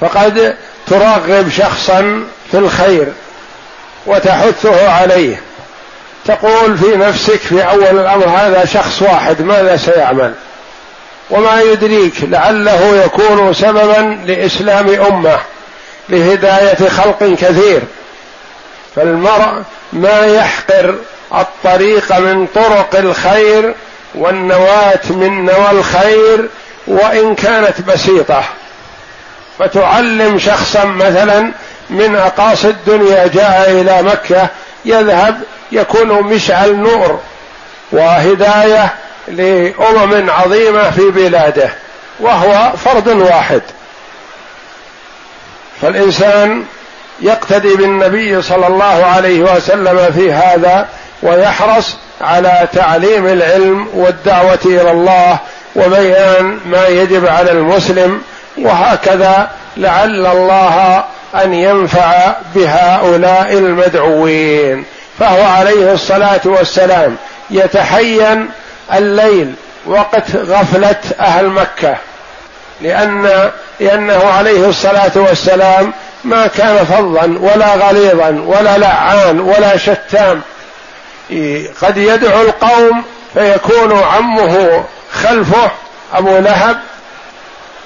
فقد ترغب شخصا في الخير وتحثه عليه. تقول في نفسك في أول الأمر هذا شخص واحد ماذا سيعمل؟ وما يدريك لعله يكون سببا لإسلام أمة لهداية خلق كثير. فالمرء ما يحقر الطريق من طرق الخير والنواة من نوى الخير وإن كانت بسيطة. فتعلم شخصا مثلا من أقاصي الدنيا جاء إلى مكة يذهب يكون مشعل نور وهداية لأمم عظيمة في بلاده وهو فرد واحد. فالإنسان يقتدي بالنبي صلى الله عليه وسلم في هذا ويحرص على تعليم العلم والدعوة إلى الله وبيان ما يجب على المسلم وهكذا لعل الله أن ينفع بهؤلاء المدعوين. فهو عليه الصلاة والسلام يتحين الليل وقت غفلة أهل مكة. لأن لأنه عليه الصلاة والسلام ما كان فظا ولا غليظا ولا لعان ولا شتام. قد يدعو القوم فيكون عمه خلفه أبو لهب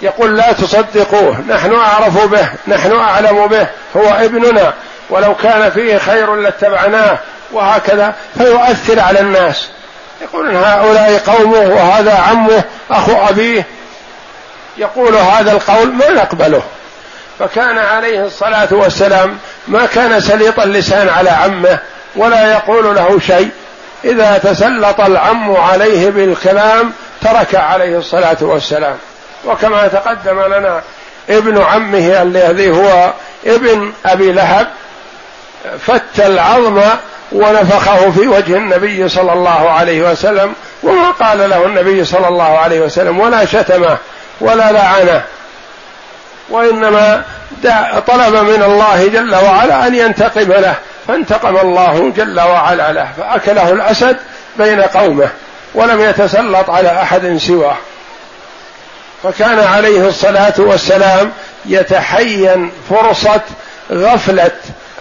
يقول لا تصدقوه نحن أعرف به نحن أعلم به هو ابننا ولو كان فيه خير لاتبعناه وهكذا فيؤثر على الناس. يقول هؤلاء قومه وهذا عمه أخو أبيه. يقول هذا القول ما نقبله. فكان عليه الصلاة والسلام ما كان سليط اللسان على عمه ولا يقول له شيء. إذا تسلط العم عليه بالكلام ترك عليه الصلاة والسلام. وكما تقدم لنا ابن عمه الذي هو ابن أبي لهب فت العظم ونفخه في وجه النبي صلى الله عليه وسلم وما قال له النبي صلى الله عليه وسلم ولا شتمه ولا لعنه وإنما طلب من الله جل وعلا أن ينتقم له فانتقم الله جل وعلا له فأكله الأسد بين قومه ولم يتسلط على أحد سواه. فكان عليه الصلاة والسلام يتحين فرصة غفلة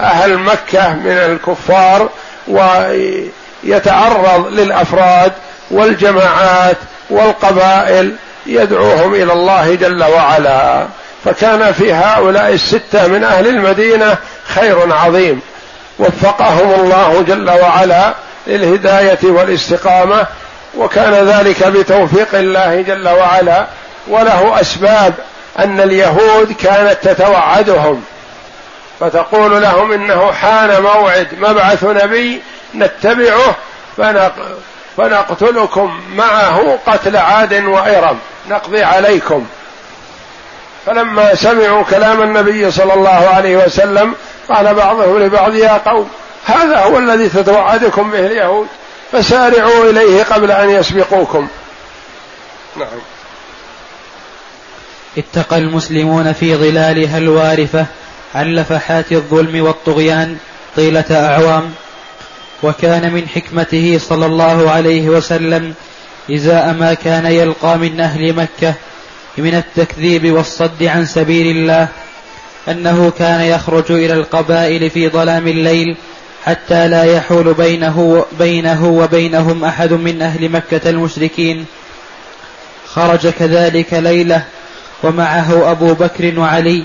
أهل مكة من الكفار ويتعرض للأفراد والجماعات والقبائل يدعوهم إلى الله جل وعلا. فكان في هؤلاء الستة من أهل المدينة خير عظيم. وفقهم الله جل وعلا للهداية والاستقامة وكان ذلك بتوفيق الله جل وعلا وله أسباب أن اليهود كانت تتوعدهم. فتقول لهم إنه حان موعد مبعث نبي نتبعه فنقتلكم معه قتل عاد وإرم. نقضي عليكم. فلما سمعوا كلام النبي صلى الله عليه وسلم قال بعضهم لبعض يا قوم هذا هو الذي تتوعدكم به اليهود فسارعوا إليه قبل أن يسبقوكم. نعم. اتقى المسلمون في ظلالها الوارفة عن لفحات الظلم والطغيان طيلة أعوام. وكان من حكمته صلى الله عليه وسلم إزاء ما كان يلقى من أهل مكة من التكذيب والصد عن سبيل الله أنه كان يخرج إلى القبائل في ظلام الليل حتى لا يحول بينه بينه وبينهم أحد من أهل مكة المشركين. خرج كذلك ليلة ومعه أبو بكر وعلي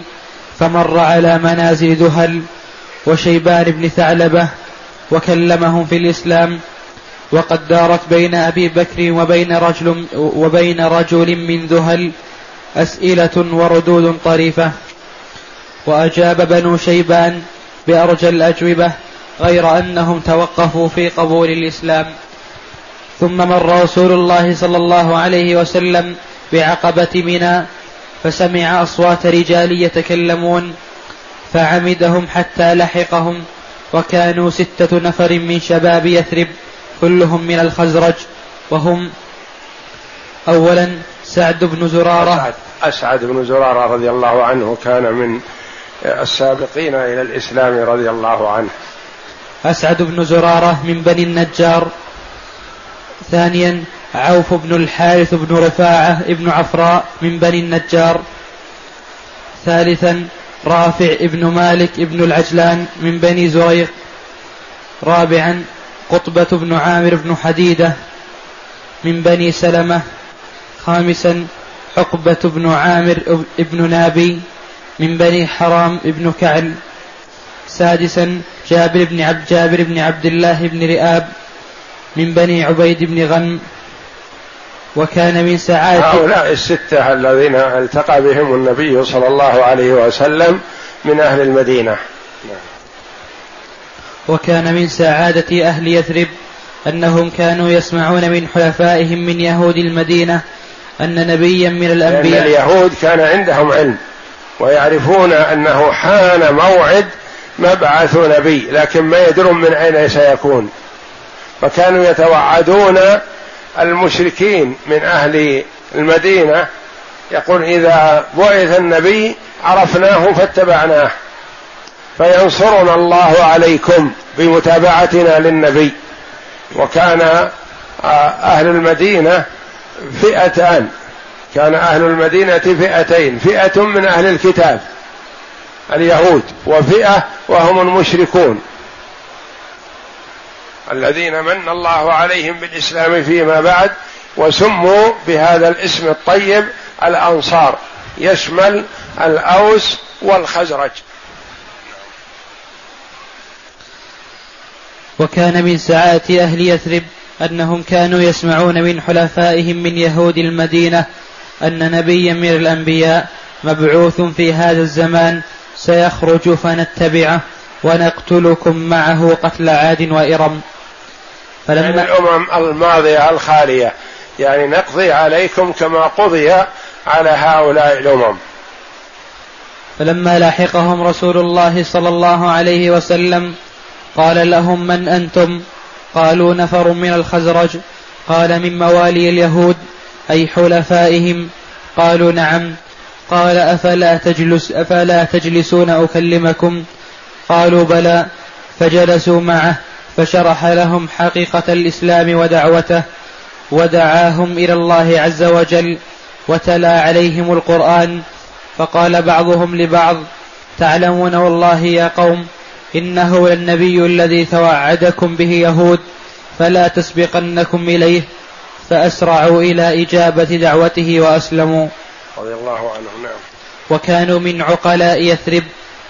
فمر على منازل ذهل وشيبان بن ثعلبة وكلمهم في الإسلام وقد دارت بين أبي بكر وبين رجل, وبين رجل من ذهل أسئلة وردود طريفة. وأجاب بنو شيبان بأرجى الأجوبة غير أنهم توقفوا في قبول الإسلام. ثم مر رسول الله صلى الله عليه وسلم بعقبة منى فسمع أصوات رجال يتكلمون فعمدهم حتى لحقهم وكانوا ستة نفر من شباب يثرب كلهم من الخزرج وهم أولا سعد بن زرارة. أسعد, أسعد بن زرارة رضي الله عنه كان من السابقين إلى الإسلام رضي الله عنه. أسعد بن زرارة من بني النجار. ثانيا عوف بن الحارث بن رفاعة بن عفراء من بني النجار. ثالثا رافع بن مالك بن العجلان من بني زريق. رابعا قطبة بن عامر بن حديدة من بني سلمة. خامسا عقبة بن عامر بن نابي من بني حرام بن كعل. سادسا جابر بن عبد جابر بن عبد الله بن رئاب من بني عبيد بن غنم. وكان من سعادة هؤلاء الستة الذين التقى بهم النبي صلى الله عليه وسلم من أهل المدينة. وكان من سعادة أهل يثرب أنهم كانوا يسمعون من حلفائهم من يهود المدينة أن نبيا من الأنبياء. لأن اليهود كان عندهم علم ويعرفون أنه حان موعد مبعث نبي لكن ما يدرون من أين سيكون. فكانوا يتوعدون المشركين من أهل المدينة يقول إذا بعث النبي عرفناه فاتبعناه فينصرنا الله عليكم بمتابعتنا للنبي. وكان آه، أهل المدينة فئتان. كان أهل المدينة فئتين. فئة من أهل الكتاب اليهود وفئة وهم المشركون. الذين من الله عليهم بالإسلام فيما بعد وسموا بهذا الاسم الطيب الأنصار يشمل الأوس والخزرج. وكان من سعادة أهل يثرب أنهم كانوا يسمعون من حلفائهم من يهود المدينة أن نبيا من الأنبياء مبعوث في هذا الزمان سيخرج فنتبعه. ونقتلكم معه قتل عاد وإرم. فلما من الأمم الماضية الخالية. يعني نقضي عليكم كما قضي على هؤلاء الأمم. فلما لاحقهم رسول الله صلى الله عليه وسلم قال لهم من أنتم؟ قالوا نفر من الخزرج. قال من موالي اليهود أي حلفائهم؟ قالوا نعم. قال أفلا تجلس أفلا تجلسون أكلمكم؟ قالوا بلى فجلسوا معه فشرح لهم حقيقة الإسلام ودعوته ودعاهم إلى الله عز وجل وتلا عليهم القرآن فقال بعضهم لبعض تعلمون والله يا قوم إنه للنبي الذي توعدكم به يهود فلا تسبقنكم إليه فأسرعوا إلى إجابة دعوته وأسلموا. رضي الله عنهم نعم. وكانوا من عقلاء يثرب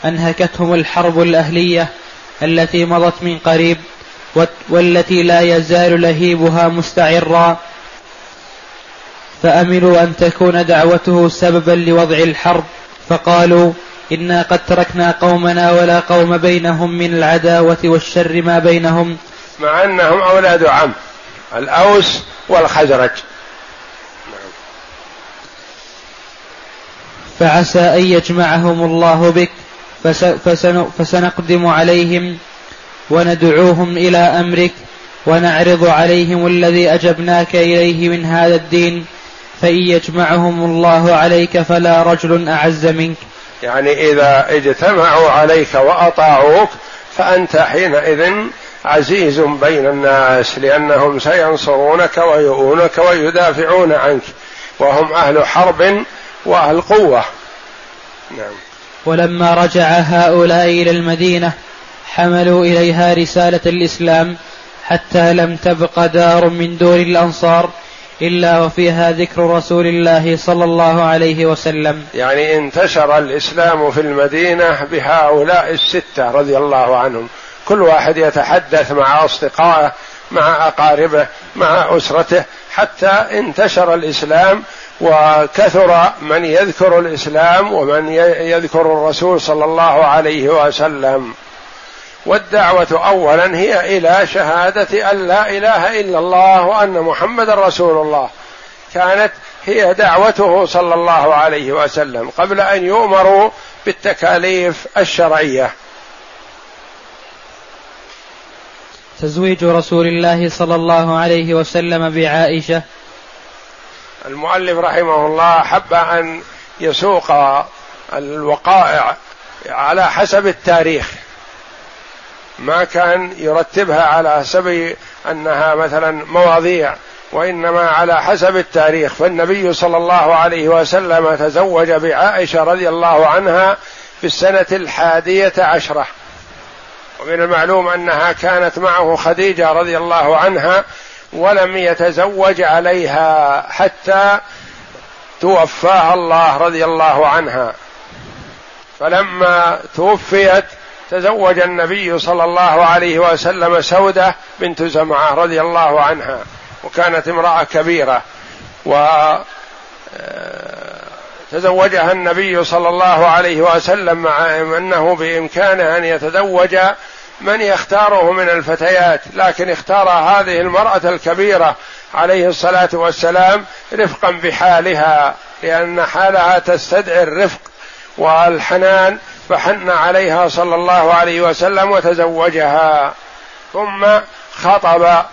أنهكتهم الحرب الأهلية التي مضت من قريب والتي لا يزال لهيبها مستعرا فأمنوا أن تكون دعوته سببا لوضع الحرب. فقالوا إنا قد تركنا قومنا ولا قوم بينهم من العداوة والشر ما بينهم. مع أنهم أولاد عم الأوس والخزرج. فعسى أن يجمعهم الله بك. فسنقدم عليهم وندعوهم إلى أمرك ونعرض عليهم الذي أجبناك إليه من هذا الدين فإن يجمعهم الله عليك فلا رجل أعز منك. يعني إذا اجتمعوا عليك وأطاعوك فأنت حينئذ عزيز بين الناس لأنهم سينصرونك ويؤونك ويدافعون عنك وهم أهل حرب وأهل قوة. نعم. ولما رجع هؤلاء إلى المدينة حملوا إليها رسالة الإسلام حتى لم تبق دار من دور الأنصار إلا وفيها ذكر رسول الله صلى الله عليه وسلم. يعني انتشر الإسلام في المدينة بهؤلاء الستة رضي الله عنهم. كل واحد يتحدث مع أصدقائه مع أقاربه مع أسرته حتى انتشر الإسلام وكثر من يذكر الإسلام ومن يذكر الرسول صلى الله عليه وسلم. والدعوة أولا هي إلى شهادة أن لا إله إلا الله وأن محمد رسول الله. كانت هي دعوته صلى الله عليه وسلم قبل أن يؤمروا بالتكاليف الشرعية. تزويج رسول الله صلى الله عليه وسلم بعائشة المؤلف رحمه الله حب أن يسوق الوقائع على حسب التاريخ. ما كان يرتبها على حسب أنها مثلا مواضيع وإنما على حسب التاريخ. فالنبي صلى الله عليه وسلم تزوج بعائشة رضي الله عنها في السنة الحادية عشرة. ومن المعلوم أنها كانت معه خديجة رضي الله عنها ولم يتزوج عليها حتى توفاها الله رضي الله عنها. فلما توفيت تزوج النبي صلى الله عليه وسلم سودة بنت زمعة رضي الله عنها وكانت امرأة كبيرة. و آه، تزوجها النبي صلى الله عليه وسلم مع إنه بإمكانه أن يتزوج من يختاره من الفتيات لكن اختار هذه المرأة الكبيرة عليه الصلاة والسلام رفقا بحالها لأن حالها تستدعي الرفق والحنان فحن عليها صلى الله عليه وسلم وتزوجها. ثم خطب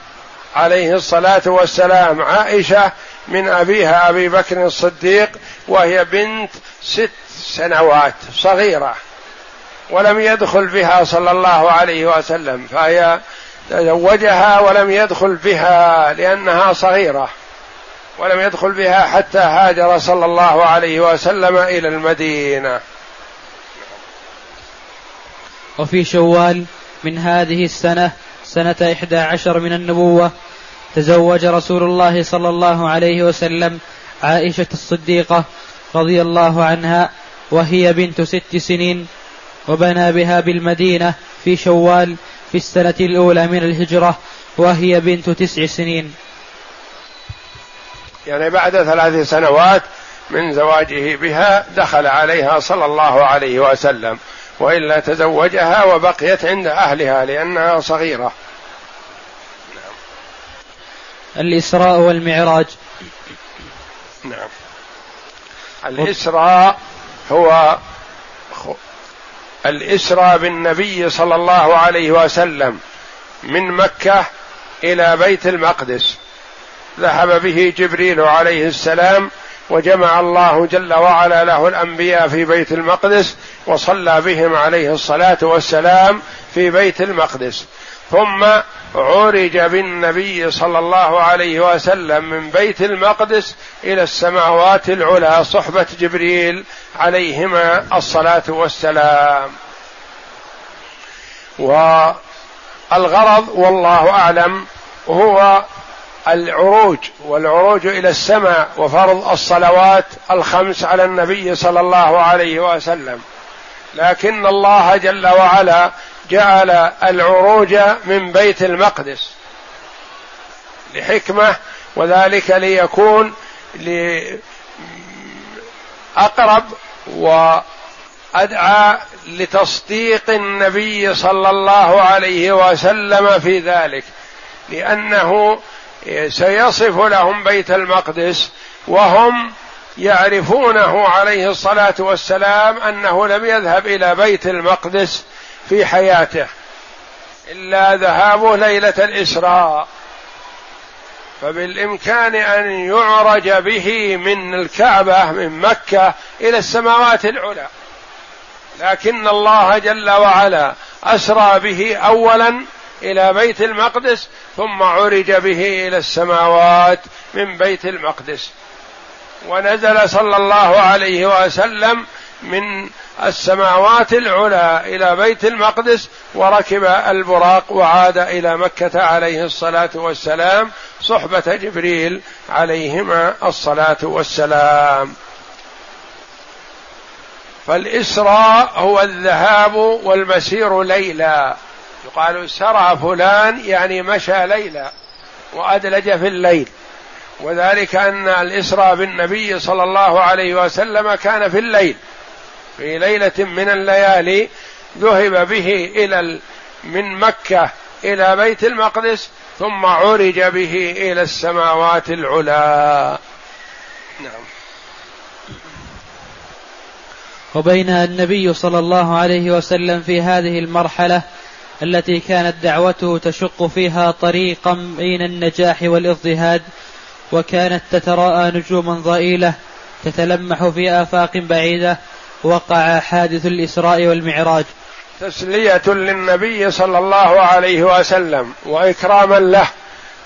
عليه الصلاة والسلام عائشة من أبيها أبي بكر الصديق وهي بنت ست سنوات صغيرة. ولم يدخل بها صلى الله عليه وسلم فهي تزوجها ولم يدخل بها لأنها صغيرة ولم يدخل بها حتى هاجر صلى الله عليه وسلم إلى المدينة. وفي شوال من هذه السنة سنة إحدى عشر من النبوة تزوج رسول الله صلى الله عليه وسلم عائشة الصديقة رضي الله عنها وهي بنت ست سنين وبنى بها بالمدينة في شوال في السنة الأولى من الهجرة وهي بنت تسع سنين. يعني بعد ثلاث سنوات من زواجه بها دخل عليها صلى الله عليه وسلم وإلا تزوجها وبقيت عند أهلها لأنها صغيرة. نعم. الإسراء والمعراج. نعم. الإسراء هو الاسراء بالنبي صلى الله عليه وسلم من مكة إلى بيت المقدس. ذهب به جبريل عليه السلام وجمع الله جل وعلا له الأنبياء في بيت المقدس وصلى بهم عليه الصلاة والسلام في بيت المقدس. ثم عرج بالنبي صلى الله عليه وسلم من بيت المقدس إلى السماوات العلى صحبة جبريل عليهما الصلاة والسلام. والغرض والله أعلم هو العروج والعروج إلى السماء وفرض الصلوات الخمس على النبي صلى الله عليه وسلم. لكن الله جل وعلا جعل العروج من بيت المقدس لحكمة وذلك ليكون اقرب وأدعى لتصديق النبي صلى الله عليه وسلم في ذلك لأنه سيصف لهم بيت المقدس وهم يعرفونه عليه الصلاة والسلام أنه لم يذهب إلى بيت المقدس في حياته. إلا ذهابه ليلة الإسراء. فبالإمكان أن يعرج به من الكعبة من مكة إلى السماوات العلى. لكن الله جل وعلا أسرى به اولا إلى بيت المقدس ثم عرج به إلى السماوات من بيت المقدس. ونزل صلى الله عليه وسلم من السماوات العلى إلى بيت المقدس وركب البراق وعاد إلى مكة عليه الصلاة والسلام صحبة جبريل عليهما الصلاة والسلام. فالإسراء هو الذهاب والمسير ليلا. يقال سرى فلان يعني مشى ليلا وأدلج في الليل. وذلك أن الإسراء بالنبي صلى الله عليه وسلم كان في الليل. في ليلة من الليالي ذهب به إلى من مكة إلى بيت المقدس ثم عرج به إلى السماوات العلى نعم. وبين النبي صلى الله عليه وسلم في هذه المرحلة التي كانت دعوته تشق فيها طريقا بين النجاح والاضطهاد وكانت تتراءى نجوما ضئيلة تتلمح في آفاق بعيدة وقع حادث الإسراء والمعراج. تسلية للنبي صلى الله عليه وسلم وإكراما له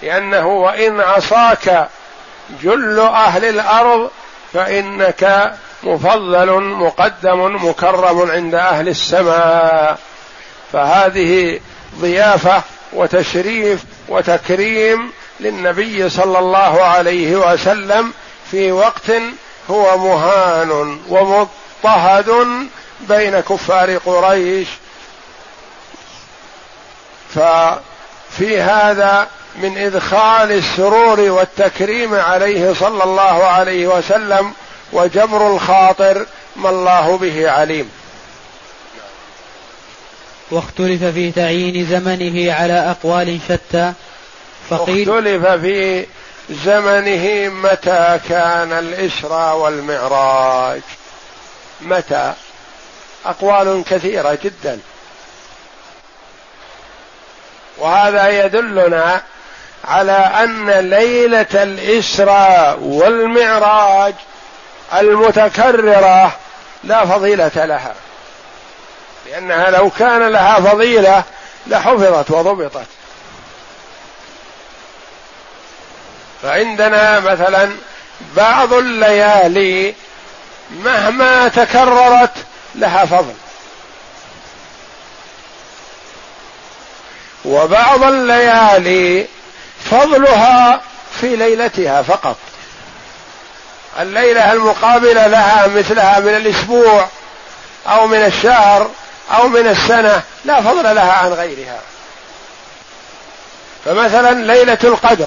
لأنه وإن عصاك جل أهل الأرض فإنك مفضل مقدم مكرم عند أهل السماء. فهذه ضيافة وتشريف وتكريم للنبي صلى الله عليه وسلم في وقت هو مهان ومضطهد بين كفار قريش. ففي هذا من إدخال السرور والتكريم عليه صلى الله عليه وسلم وجبر الخاطر ما الله به عليم. واختلف في تعيين زمنه على أقوال شتى فقيل اختلف في زمنه متى كان الإسراء والمعراج. متى؟ أقوال كثيرة جدا. وهذا يدلنا على أن ليلة الإسراء والمعراج المتكررة لا فضيلة لها. لأنها لو كان لها فضيلة لحفظت وضبطت. فعندنا مثلا بعض الليالي مهما تكررت لها فضل. وبعض الليالي فضلها في ليلتها فقط. الليلة المقابلة لها مثلها من الأسبوع أو من الشهر أو من السنة لا فضل لها عن غيرها. فمثلا ليلة القدر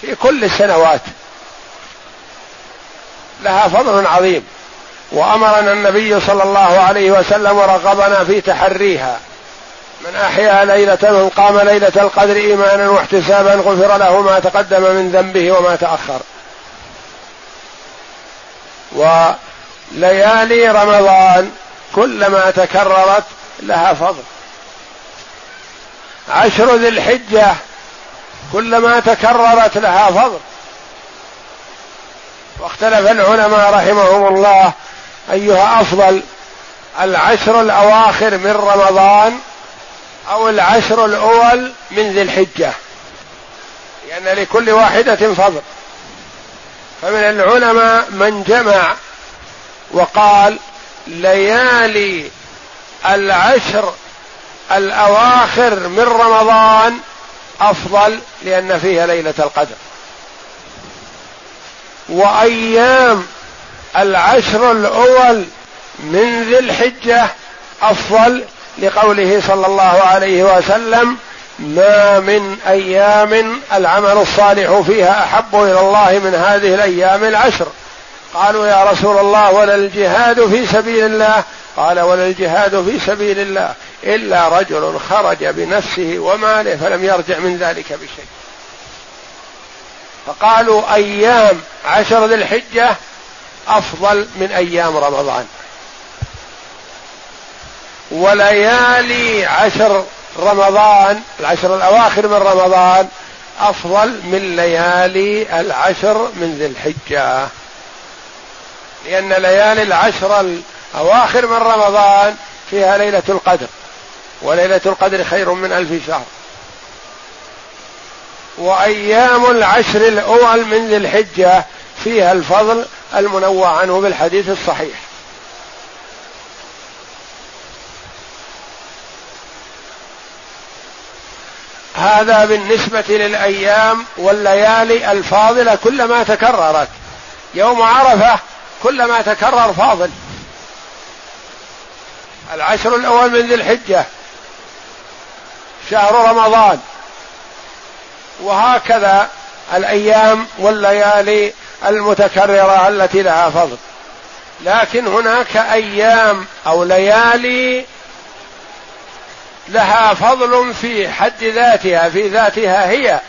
في كل السنوات لها فضل عظيم. وأمرنا النبي صلى الله عليه وسلم ورغبنا في تحريها. من أحيا ليلة من قام ليلة القدر إيمانا واحتسابا غفر له ما تقدم من ذنبه وما تأخر. وليالي رمضان كلما تكررت لها فضل. عشر ذي الحجة كلما تكررت لها فضل. واختلف العلماء رحمهم الله أيها أفضل العشر الأواخر من رمضان أو العشر الأول من ذي الحجة. لأن لكل واحدة فضل. فمن العلماء من جمع وقال ليالي العشر الأواخر من رمضان أفضل لأن فيها ليلة القدر. وأيام العشر الأول من ذي الحجة أفضل لقوله صلى الله عليه وسلم ما من أيام العمل الصالح فيها أحب إلى الله من هذه الأيام العشر. قالوا يا رسول الله ولا الجهاد في سبيل الله؟ قال ولا الجهاد في سبيل الله إلا رجل خرج بنفسه وماله فلم يرجع من ذلك بشيء. فقالوا أيام عشر ذي الحجة أفضل من أيام رمضان. وليالي عشر رمضان العشر الأواخر من رمضان أفضل من ليالي العشر من ذي الحجة. لأن ليالي العشر الأواخر من رمضان فيها ليلة القدر وليلة القدر خير من ألف شهر. وأيام العشر الأول من ذي الحجة فيها الفضل المنوع عنه بالحديث الصحيح. هذا بالنسبة للأيام والليالي الفاضلة كلما تكررت. يوم عرفة كلما تكرر فاضل. العشر الأول من ذي الحجة شهر رمضان. وهكذا الأيام والليالي المتكررة التي لها فضل. لكن هناك أيام أو ليالي لها فضل في حد ذاتها في ذاتها هي.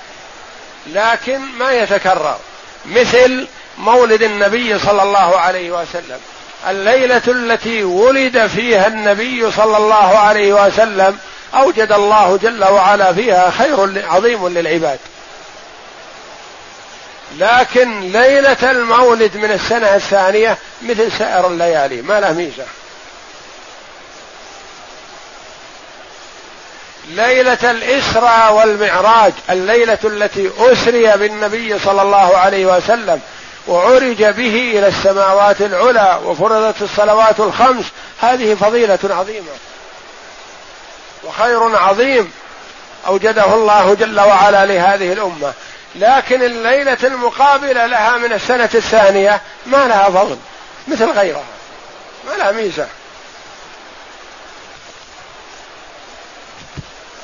لكن ما يتكرر. مثل مولد النبي صلى الله عليه وسلم. الليلة التي ولد فيها النبي صلى الله عليه وسلم أوجد الله جل وعلا فيها خير عظيم للعباد. لكن ليلة المولد من السنة الثانية مثل سائر الليالي ما له ميزة. ليلة الإسرى والمعراج الليلة التي أسري بالنبي صلى الله عليه وسلم وعرج به إلى السماوات العلى وفرضت الصلوات الخمس هذه فضيلة عظيمة. وخير عظيم أوجده الله جل وعلا لهذه الأمة. لكن الليلة المقابلة لها من السنة الثانية ما لها فضل مثل غيرها. ما لها ميزة.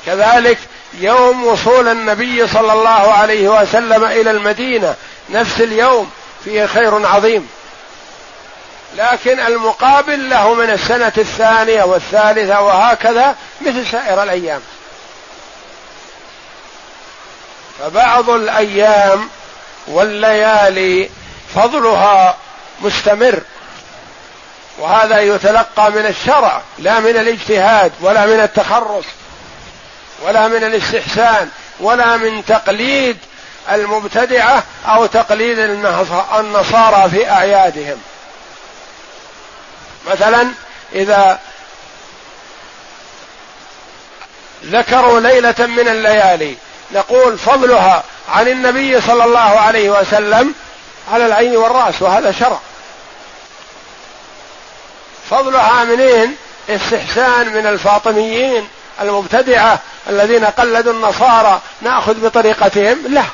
كذلك يوم وصول النبي صلى الله عليه وسلم إلى المدينة نفس اليوم فيه خير عظيم. لكن المقابل له من السنة الثانية والثالثة وهكذا مثل سائر الأيام. فبعض الأيام والليالي فضلها مستمر. وهذا يتلقى من الشرع لا من الاجتهاد ولا من التخرص ولا من الاستحسان ولا من تقليد المبتدعة أو تقليد النصارى في أعيادهم. مثلا إذا ذكروا ليلة من الليالي. نقول فضلها عن النبي صلى الله عليه وسلم على العين والرأس وهذا شرع. فضلها منين؟ استحسان من الفاطميين المبتدعة الذين قلدوا النصارى نأخذ بطريقتهم؟ لا.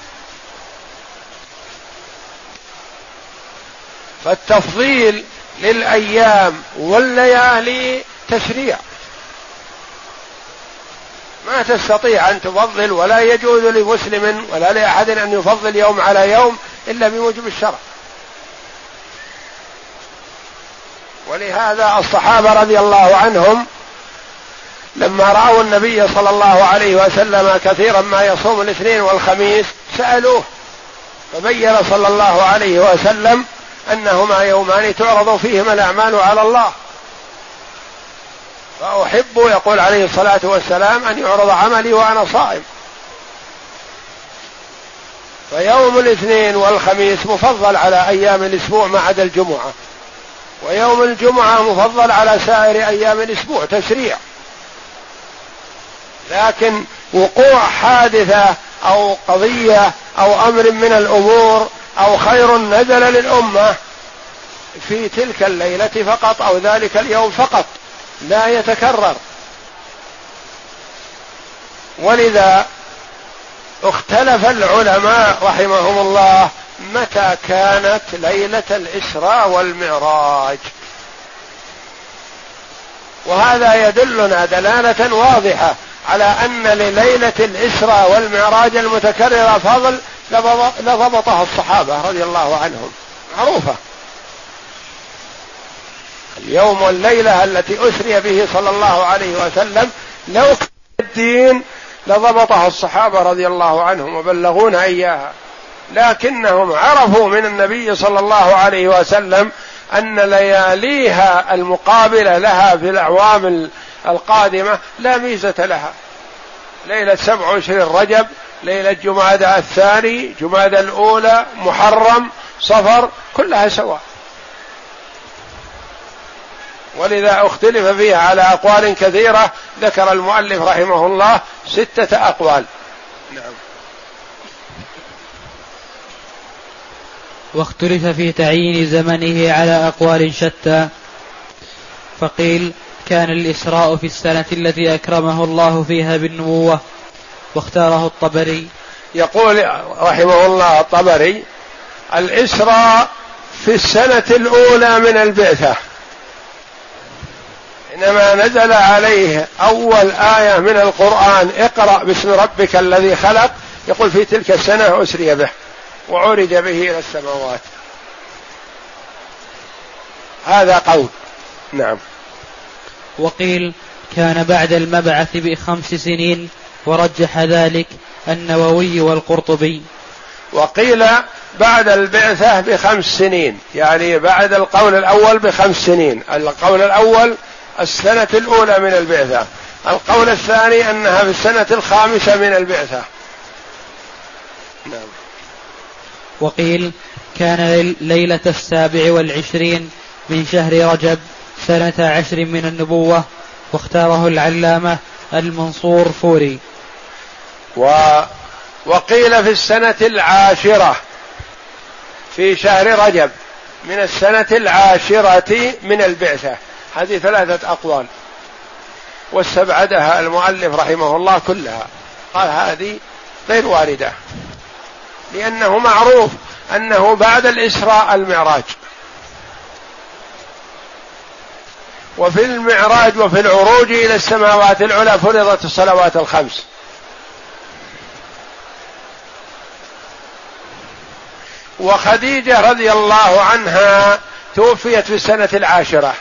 فالتفضيل للأيام والليالي تشريع. ما تستطيع أن تفضل ولا يجوز لمسلم ولا لأحد أن يفضل يوم على يوم إلا بموجب الشرع. ولهذا الصحابة رضي الله عنهم لما رأوا النبي صلى الله عليه وسلم كثيرا ما يصوم الاثنين والخميس سألوه فبين صلى الله عليه وسلم أنهما يومان تعرض فيهما الأعمال على الله. فاحب يقول عليه الصلاة والسلام أن يعرض عملي وأنا صائم. فيوم الاثنين والخميس مفضل على أيام الأسبوع ما عدا الجمعة. ويوم الجمعة مفضل على سائر أيام الأسبوع تشريع لكن وقوع حادثة أو قضية أو أمر من الأمور أو خير نزل للأمة في تلك الليلة فقط أو ذلك اليوم فقط. لا يتكرر. ولذا اختلف العلماء رحمهم الله متى كانت ليلة الإسراء والمعراج. وهذا يدلنا دلالة واضحة على أن لليلة الإسراء والمعراج المتكررة فضل لضبطها الصحابة رضي الله عنهم. معروفة. اليوم والليلة التي أسري به صلى الله عليه وسلم لو كان الدين لضبطها الصحابة رضي الله عنهم وبلغونا إياها. لكنهم عرفوا من النبي صلى الله عليه وسلم أن لياليها المقابلة لها في الأعوام القادمة لا ميزة لها. ليلة سبع وعشرين رجب ليلة جمادى الثاني جمادى الأولى محرم صفر كلها سواء. ولذا اختلف فيها على أقوال كثيرة ذكر المؤلف رحمه الله ستة أقوال. نعم. واختلف في تعيين زمنه على أقوال شتى. فقيل كان الإسراء في السنة التي أكرمه الله فيها بالنبوة واختاره الطبري. يقول رحمه الله الطبري الإسراء في السنة الأولى من البعثة. إنما نزل عليه أول آية من القرآن اقرأ باسم ربك الذي خلق يقول في تلك السنة أسري به وعرج به إلى السماوات. هذا قول. نعم. وقيل كان بعد المبعث بخمس سنين ورجح ذلك النووي والقرطبي. وقيل بعد البعثة بخمس سنين يعني بعد القول الأول بخمس سنين. القول الأول السنة الأولى من البعثة. القول الثاني أنها في السنة الخامسة من البعثة. نعم. وقيل كان ليلة السابع والعشرين من شهر رجب سنة عشر من النبوة واختاره العلامة المنصور فوري. و وقيل في السنة العاشرة في شهر رجب من السنة العاشرة من البعثة. هذه ثلاثة أقوال. واستبعدها المؤلف رحمه الله كلها. قال هذه غير واردة. لأنه معروف أنه بعد الإسراء المعراج. وفي المعراج وفي العروج إلى السماوات العلى فرضت الصلوات الخمس. وخديجة رضي الله عنها توفيت في السنة العاشرة.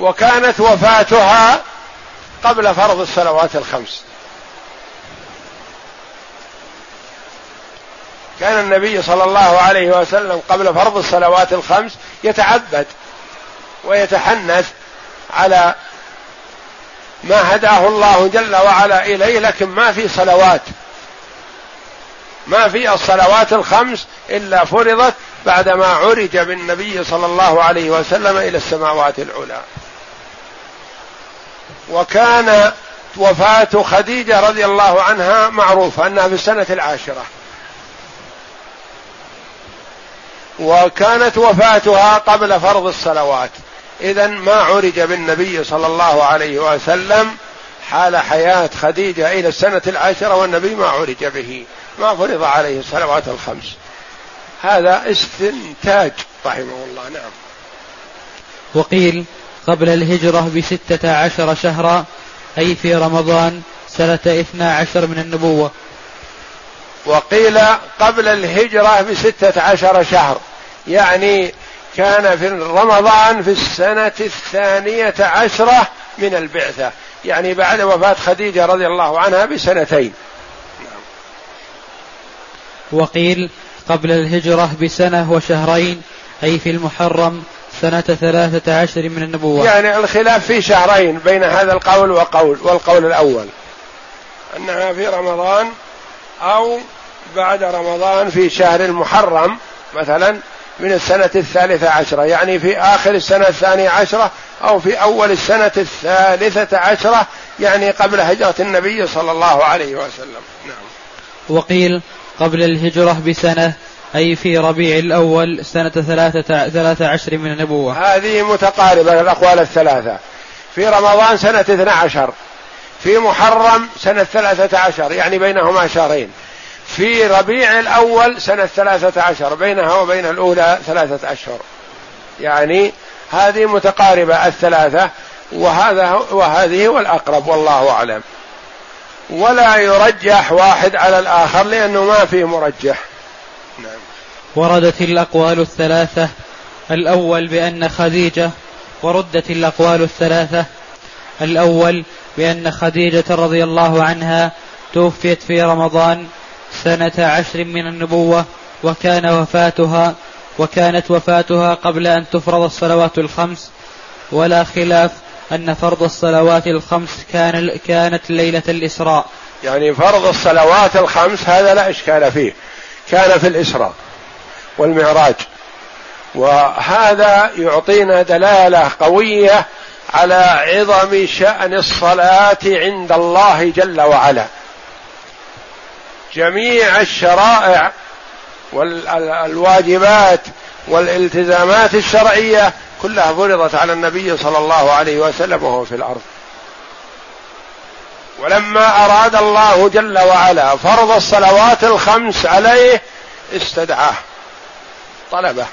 وكانت وفاتها قبل فرض الصلوات الخمس. كان النبي صلى الله عليه وسلم قبل فرض الصلوات الخمس يتعبد ويتحنث على ما هداه الله جل وعلا إليه لكن ما في صلوات. ما في الصلوات الخمس إلا فرضت بعدما عرج بالنبي صلى الله عليه وسلم إلى السماوات العلى. وكان وفاة خديجة رضي الله عنها معروفة أنها في السنة العاشرة. وكانت وفاتها قبل فرض الصلوات. اذا ما عرج بالنبي صلى الله عليه وسلم حال حياة خديجة إلى السنة العاشرة والنبي ما عرج به. ما فرض عليه الصلوات الخمس. هذا استنتاج رحمه الله. نعم. وقيل قبل الهجرة بستة عشر شهرا أي في رمضان سنة اثنا عشر من النبوة. وقيل قبل الهجرة بستة عشر شهر يعني كان في رمضان في السنة الثانية عشرة من البعثة يعني بعد وفاة خديجة رضي الله عنها بسنتين. وقيل قبل الهجرة بسنة وشهرين أي في المحرم سنة ثلاثة عشر من النبوة. يعني الخلاف في شهرين بين هذا القول وقول والقول الأول. أنها في رمضان أو بعد رمضان في شهر المحرم مثلا من السنة الثالثة عشرة. يعني في آخر السنة الثانية عشرة أو في أول السنة الثالثة عشرة يعني قبل هجرة النبي صلى الله عليه وسلم. نعم. وقيل قبل الهجرة بسنة أي في ربيع الأول سنة ثلاثة, ثلاثة عشر من النبوة. هذه متقاربة الأقوال الثلاثة. في رمضان سنة اثنى عشر. في محرم سنة ثلاثة عشر يعني بينهما شهرين. في ربيع الأول سنة ثلاثة عشر بينها وبين الأولى ثلاثة أشهر. يعني هذه متقاربة الثلاثة وهذا وهذه هو الأقرب والله أعلم. ولا يرجح واحد على الآخر لأنه ما في مرجح. نعم. وردت الأقوال الثلاثة. الأول بأن خديجة وردت الأقوال الثلاثة. الأول بأن خديجة رضي الله عنها توفيت في رمضان سنة عشر من النبوة وكان وفاتها وكانت وفاتها قبل أن تفرض الصلوات الخمس. ولا خلاف أن فرض الصلوات الخمس كان كانت ليلة الإسراء. يعني فرض الصلوات الخمس هذا لا إشكال فيه. كان في الإسراء والمعراج. وهذا يعطينا دلالة قوية على عظم شأن الصلاة عند الله جل وعلا. جميع الشرائع والواجبات والالتزامات الشرعية كلها فرضت على النبي صلى الله عليه وسلم وهو في الأرض. ولما أراد الله جل وعلا فرض الصلوات الخمس عليه استدعاه طلبه.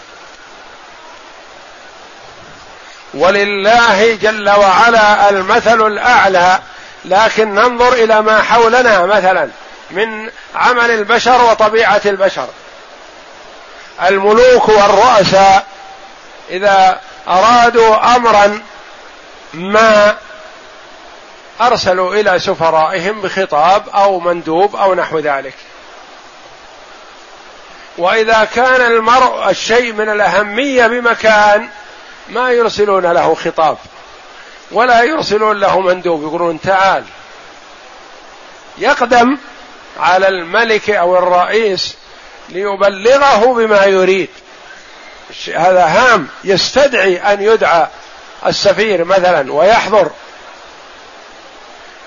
ولله جل وعلا المثل الأعلى لكن ننظر إلى ما حولنا مثلا من عمل البشر وطبيعة البشر. الملوك والرؤساء إذا أرادوا امرا ما أرسلوا إلى سفرائهم بخطاب أو مندوب أو نحو ذلك. وإذا كان المرء الشيء من الأهمية بمكان ما يرسلون له خطاب ولا يرسلون له مندوب يقولون تعال. يقدم على الملك أو الرئيس ليبلغه بما يريد. هذا هام يستدعي أن يدعى السفير مثلا ويحضر.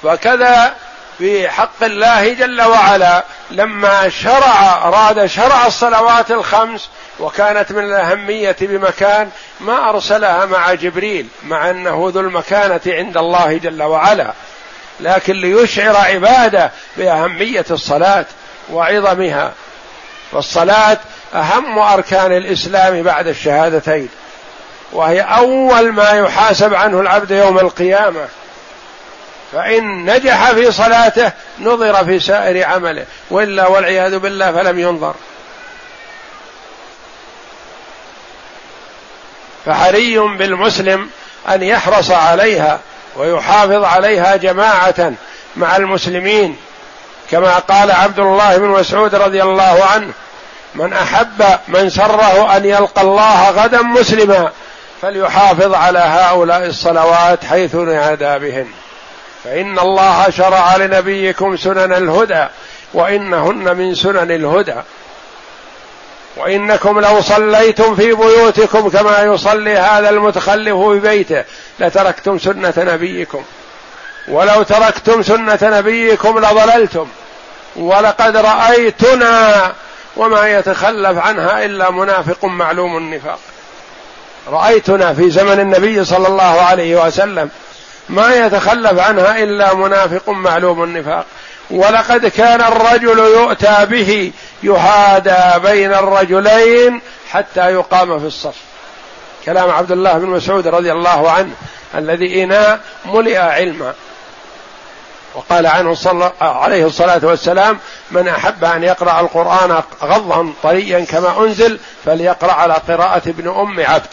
وكذا في حق الله جل وعلا لما شرع أراد شرع الصلوات الخمس وكانت من الأهمية بمكان ما أرسلها مع جبريل مع أنه ذو المكانة عند الله جل وعلا. لكن ليشعر عباده بأهمية الصلاة وعظمها. والصلاة أهم أركان الإسلام بعد الشهادتين وهي أول ما يحاسب عنه العبد يوم القيامة. فإن نجح في صلاته نظر في سائر عمله وإلا والعياذ بالله فلم ينظر. فحري بالمسلم أن يحرص عليها ويحافظ عليها جماعة مع المسلمين. كما قال عبد الله بن مسعود رضي الله عنه من أحب من سره أن يلقى الله غدا مسلما فليحافظ على هؤلاء الصلوات حيث نادى بهن. فإن الله شرع لنبيكم سنن الهدى وإنهن من سنن الهدى. وإنكم لو صليتم في بيوتكم كما يصلي هذا المتخلف في بيته لتركتم سنة نبيكم. ولو تركتم سنة نبيكم لضللتم. ولقد رأيتنا وما يتخلف عنها إلا منافق معلوم النفاق. رأيتنا في زمن النبي صلى الله عليه وسلم. ما يتخلف عنها إلا منافق معلوم النفاق. ولقد كان الرجل يؤتى به يهادى بين الرجلين حتى يقام في الصف. كلام عبد الله بن مسعود رضي الله عنه الذي إناء ملئ علما. وقال عنه صلى عليه الصلاة والسلام من أحب أن يقرأ القرآن غضا طريا كما أنزل فليقرأ على قراءة ابن أم عبد.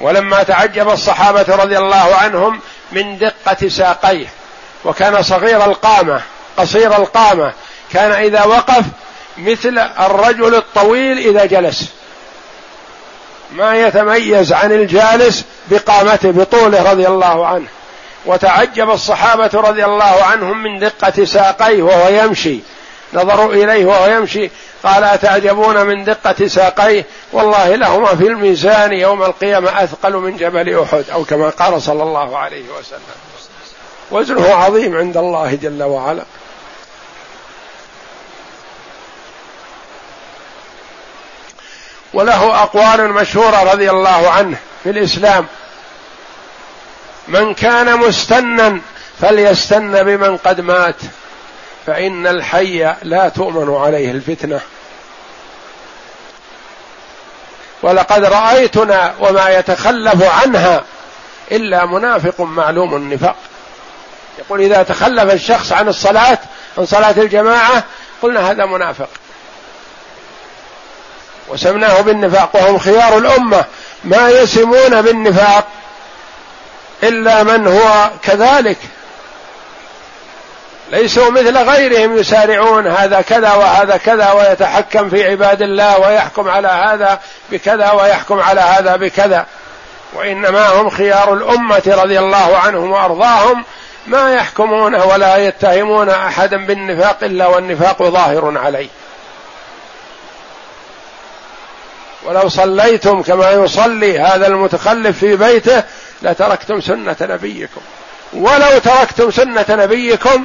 ولما تعجب الصحابة رضي الله عنهم من دقة ساقيه وكان صغير القامة قصير القامة كان إذا وقف مثل الرجل الطويل إذا جلس. ما يتميز عن الجالس بقامته بطوله رضي الله عنه. وتعجب الصحابة رضي الله عنهم من دقة ساقيه وهو يمشي. نظروا إليه وهو يمشي. قال أتعجبون من دقة ساقيه؟ والله لهما في الميزان يوم القيامة أثقل من جبل أحد أو كما قال صلى الله عليه وسلم. وزنه عظيم عند الله جل وعلا. وله أقوال مشهورة رضي الله عنه في الإسلام. من كان مستنا فليستن بمن قد مات. فإن الحي لا تؤمن عليه الفتنة. ولقد رأيتنا وما يتخلف عنها إلا منافق معلوم النفاق. يقول إذا تخلف الشخص عن الصلاة عن صلاة الجماعة قلنا هذا منافق. وسمناه بالنفاق وهم خيار الأمة ما يسمون بالنفاق إلا من هو كذلك. ليسوا مثل غيرهم يسارعون هذا كذا وهذا كذا ويتحكم في عباد الله ويحكم على هذا بكذا ويحكم على هذا بكذا. وإنما هم خيار الأمة رضي الله عنهم وأرضاهم ما يحكمون ولا يتهمون أحدا بالنفاق إلا والنفاق ظاهر عليه. ولو صليتم كما يصلي هذا المتخلف في بيته لتركتم سنة نبيكم. ولو تركتم سنة نبيكم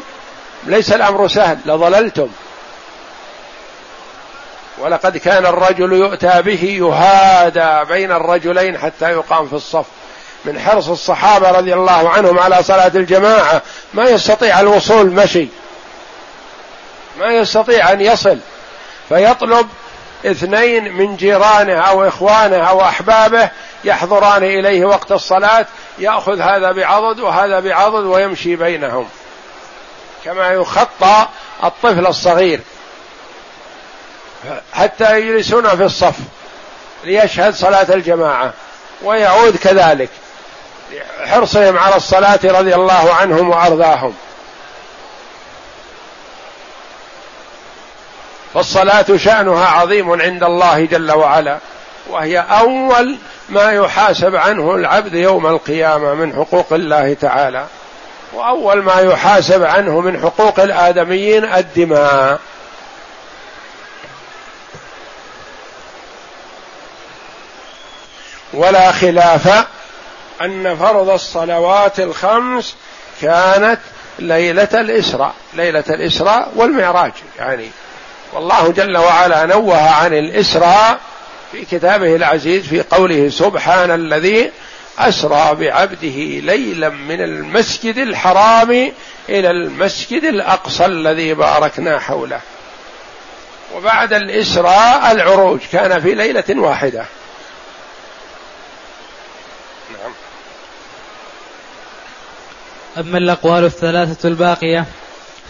ليس الأمر سهل لضللتم. ولقد كان الرجل يؤتى به يهادى بين الرجلين حتى يقام في الصف. من حرص الصحابة رضي الله عنهم على صلاة الجماعة ما يستطيع الوصول مشي. ما يستطيع أن يصل. فيطلب اثنين من جيرانه أو إخوانه أو أحبابه يحضران إليه وقت الصلاة يأخذ هذا بعضد وهذا بعضد ويمشي بينهم. كما يخطى الطفل الصغير حتى يجلسون في الصف ليشهد صلاة الجماعة ويعود كذلك حرصهم على الصلاة رضي الله عنهم وأرضاهم. فالصلاة شأنها عظيم عند الله جل وعلا وهي أول ما يحاسب عنه العبد يوم القيامة من حقوق الله تعالى. وأول ما يحاسب عنه من حقوق الآدميين الدماء. ولا خلاف أن فرض الصلوات الخمس كانت ليلة الإسراء ليلة الإسراء والمعراج يعني والله جل وعلا نوه عن الإسراء في كتابه العزيز في قوله سبحان الذي أسرى بعبده ليلا من المسجد الحرام إلى المسجد الأقصى الذي باركنا حوله. وبعد الإسراء العروج كان في ليلة واحدة. نعم. أما الأقوال الثلاثة الباقية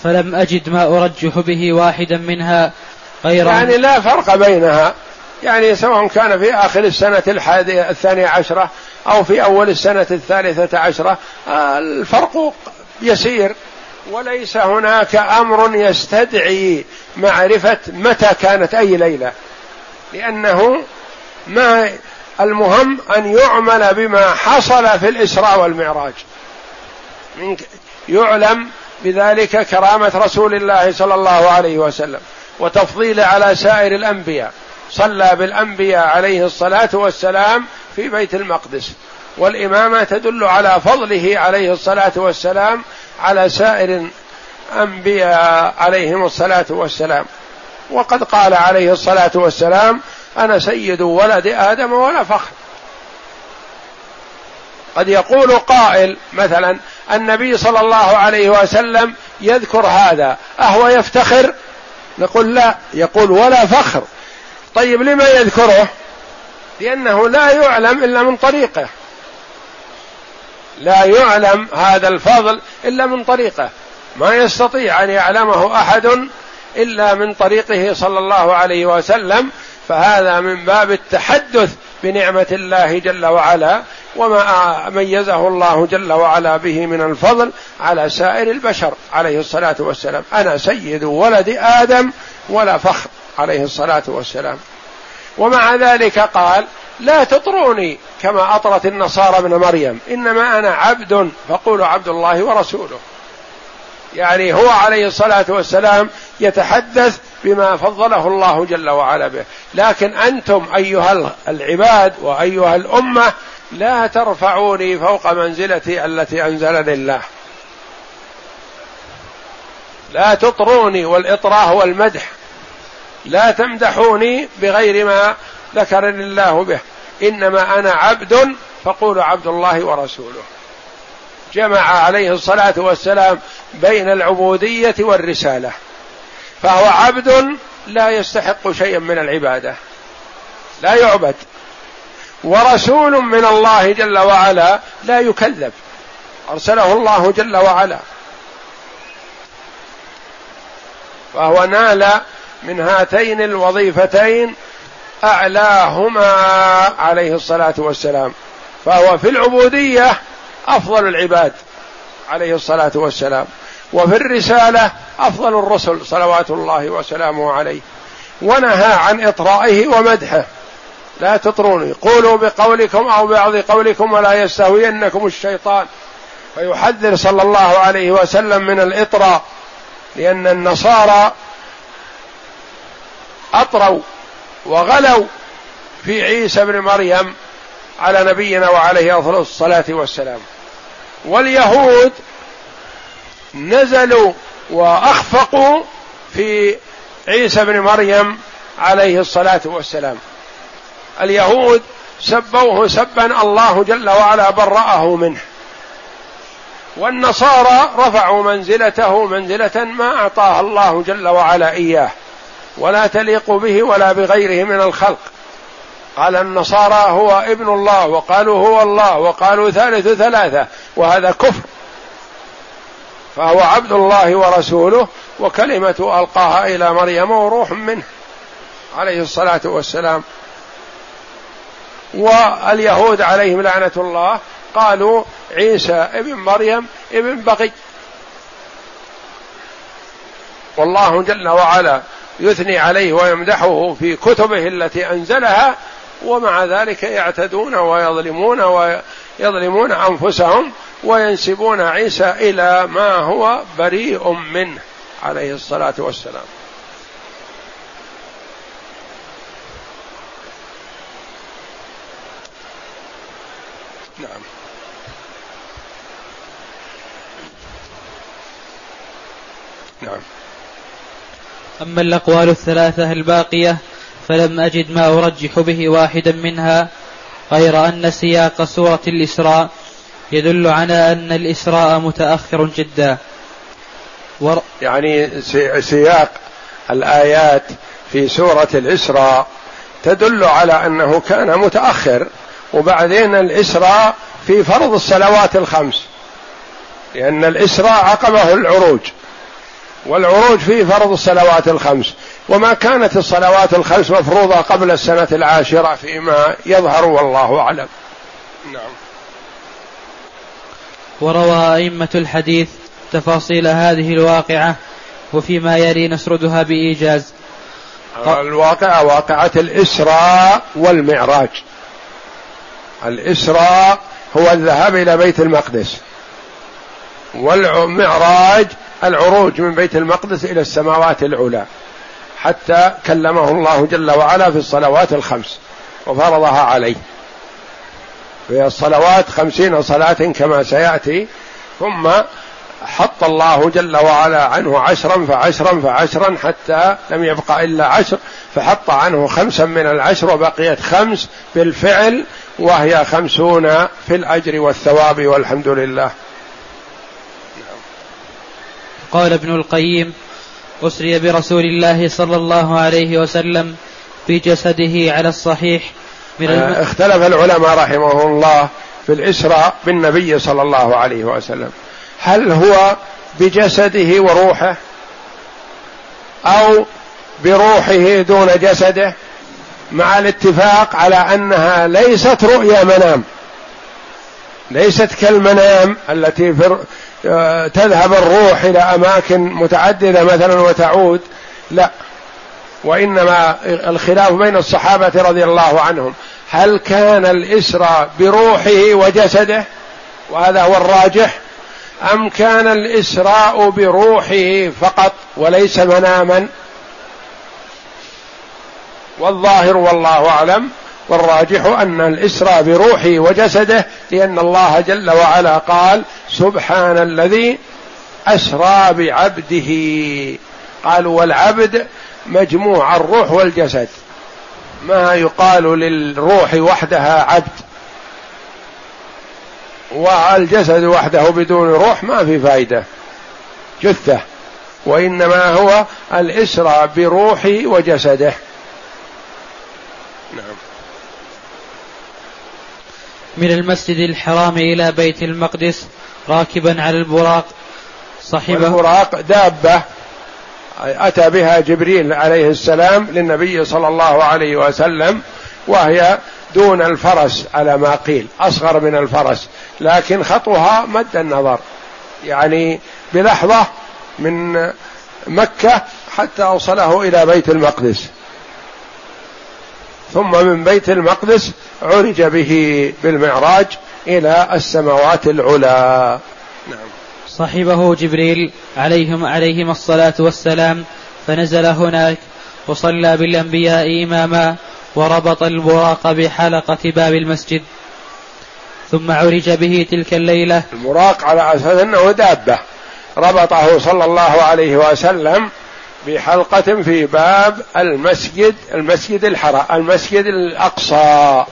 فلم أجد ما أرجح به واحدا منها غير يعني لا فرق بينها. يعني سواء كان في آخر السنة الحادية الثانية عشرة أو في أول السنة الثالثة عشرة الفرق يسير. وليس هناك أمر يستدعي معرفة متى كانت أي ليلة لأنه ما المهم أن يعمل بما حصل في الإسراء والمعراج. من يعلم بذلك كرامة رسول الله صلى الله عليه وسلم وتفضيله على سائر الأنبياء. صلى بالأنبياء عليه الصلاة والسلام في بيت المقدس. والإمامة تدل على فضله عليه الصلاة والسلام على سائر الأنبياء عليهم الصلاة والسلام. وقد قال عليه الصلاة والسلام أنا سيد ولد آدم ولا فخر. قد يقول قائل مثلا النبي صلى الله عليه وسلم يذكر هذا أهو يفتخر؟ نقول لا يقول ولا فخر. طيب لما يذكره؟ لأنه لا يعلم إلا من طريقه. لا يعلم هذا الفضل إلا من طريقه. ما يستطيع أن يعلمه أحد إلا من طريقه صلى الله عليه وسلم فهذا من باب التحدث بنعمة الله جل وعلا وما ميزه الله جل وعلا به من الفضل على سائر البشر عليه الصلاة والسلام. أنا سيد ولد آدم ولا فخر. عليه الصلاة والسلام. ومع ذلك قال لا تطروني كما أطرت النصارى ابن مريم. إنما أنا عبد فقولوا عبد الله ورسوله. يعني هو عليه الصلاة والسلام يتحدث بما فضله الله جل وعلا به. لكن أنتم أيها العباد وأيها الأمة لا ترفعوني فوق منزلتي التي انزلني الله لا تطروني والاطراء هو المدح لا تمدحوني بغير ما ذكرني الله به. إنما أنا عبد فقولوا عبد الله ورسوله. جمع عليه الصلاة والسلام بين العبودية والرسالة. فهو عبد لا يستحق شيئا من العبادة. لا يعبد. ورسول من الله جل وعلا لا يكذب. أرسله الله جل وعلا. فهو نال من هاتين الوظيفتين أعلاهما عليه الصلاة والسلام. فهو في العبودية أفضل العباد عليه الصلاة والسلام. وفي الرسالة أفضل الرسل صلوات الله وسلامه عليه. ونهى عن إطرائه ومدحه. لا تطروني. قولوا بقولكم أو بعض قولكم ولا يستهوينكم الشيطان. فيحذر صلى الله عليه وسلم من الاطراء لأن النصارى أطروا وغلوا في عيسى ابن مريم على نبينا وعليه أفضل الصلاة والسلام. واليهود نزلوا وأخفقوا في عيسى ابن مريم عليه الصلاة والسلام. اليهود سبوه سبا الله جل وعلا برأه منه. والنصارى رفعوا منزلته منزلة ما أعطاها الله جل وعلا إياه. ولا تليق به ولا بغيره من الخلق. قال النصارى هو ابن الله وقالوا هو الله وقالوا ثالث ثلاثة وهذا كفر. فهو عبد الله ورسوله وكلمة ألقاها إلى مريم وروح منه عليه الصلاة والسلام. واليهود عليهم لعنة الله قالوا عيسى ابن مريم ابن بقي. والله جل وعلا يثني عليه ويمدحه في كتبه التي أنزلها ومع ذلك يعتدون ويظلمون ويظلمون أنفسهم وينسبون عيسى إلى ما هو بريء منه عليه الصلاة والسلام نعم نعم أما الأقوال الثلاثة الباقية فلم أجد ما أرجح به واحدا منها غير أن سياق سورة الإسراء يدل على أن الإسراء متأخر جدا. ور... يعني سياق الآيات في سورة الإسراء تدل على أنه كان متأخر وبعدين الإسراء في فرض الصلوات الخمس لأن الإسراء عقبه العروج. والعروج فيه فرض الصلوات الخمس. وما كانت الصلوات الخمس مفروضة قبل السنة العاشرة فيما يظهر والله أعلم. نعم. وروى أئمة الحديث تفاصيل هذه الواقعة وفيما يلي نسردها بإيجاز. الواقعة واقعة الإسراء والمعراج. الإسراء هو الذهاب إلى بيت المقدس. والمعراج العروج من بيت المقدس إلى السماوات العلى حتى كلمه الله جل وعلا في الصلوات الخمس وفرضها عليه. في الصلوات خمسين صلاة كما سيأتي ثم حط الله جل وعلا عنه عشرا فعشرا فعشرا حتى لم يبق إلا عشر فحط عنه خمسا من العشر وبقيت خمس بالفعل وهي خمسون في الأجر والثواب والحمد لله. قال ابن القيم أسري برسول الله صلى الله عليه وسلم في جسده على الصحيح من الم... آه، اختلف العلماء رحمه الله في الإسراء بالنبي صلى الله عليه وسلم. هل هو بجسده وروحه أو بروحه دون جسده؟ مع الاتفاق على أنها ليست رؤيا منام ليست كالمنام التي في تذهب الروح إلى أماكن متعددة مثلا وتعود. لا. وإنما الخلاف بين الصحابة رضي الله عنهم. هل كان الإسرى بروحه وجسده؟ وهذا هو الراجح. أم كان الإسراء بروحه فقط وليس مناما؟ والظاهر والله أعلم. والراجح أن الاسرى بروحه وجسده لأن الله جل وعلا قال سبحان الذي أسرى بعبده. قالوا والعبد مجموع الروح والجسد. ما يقال للروح وحدها عبد. والجسد وحده بدون روح ما في فائده جثة. وإنما هو الاسرى بروحه وجسده. نعم. من المسجد الحرام إلى بيت المقدس راكبا على البراق صاحبه. البراق دابة أتى بها جبريل عليه السلام للنبي صلى الله عليه وسلم وهي دون الفرس على ما قيل أصغر من الفرس لكن خطوها مد النظر يعني بلحظة من مكة حتى أوصله إلى بيت المقدس. ثم من بيت المقدس عرج به بالمعراج إلى السماوات العلى نعم. صحبه جبريل عليهم عليهما الصلاة والسلام فنزل هناك وصلى بالأنبياء إماما وربط البراق بحلقة باب المسجد ثم عرج به تلك الليلة. البراق على أساس أنه دابة ربطه صلى الله عليه وسلم بحلقة في باب المسجد المسجد الحرام المسجد الأقصى.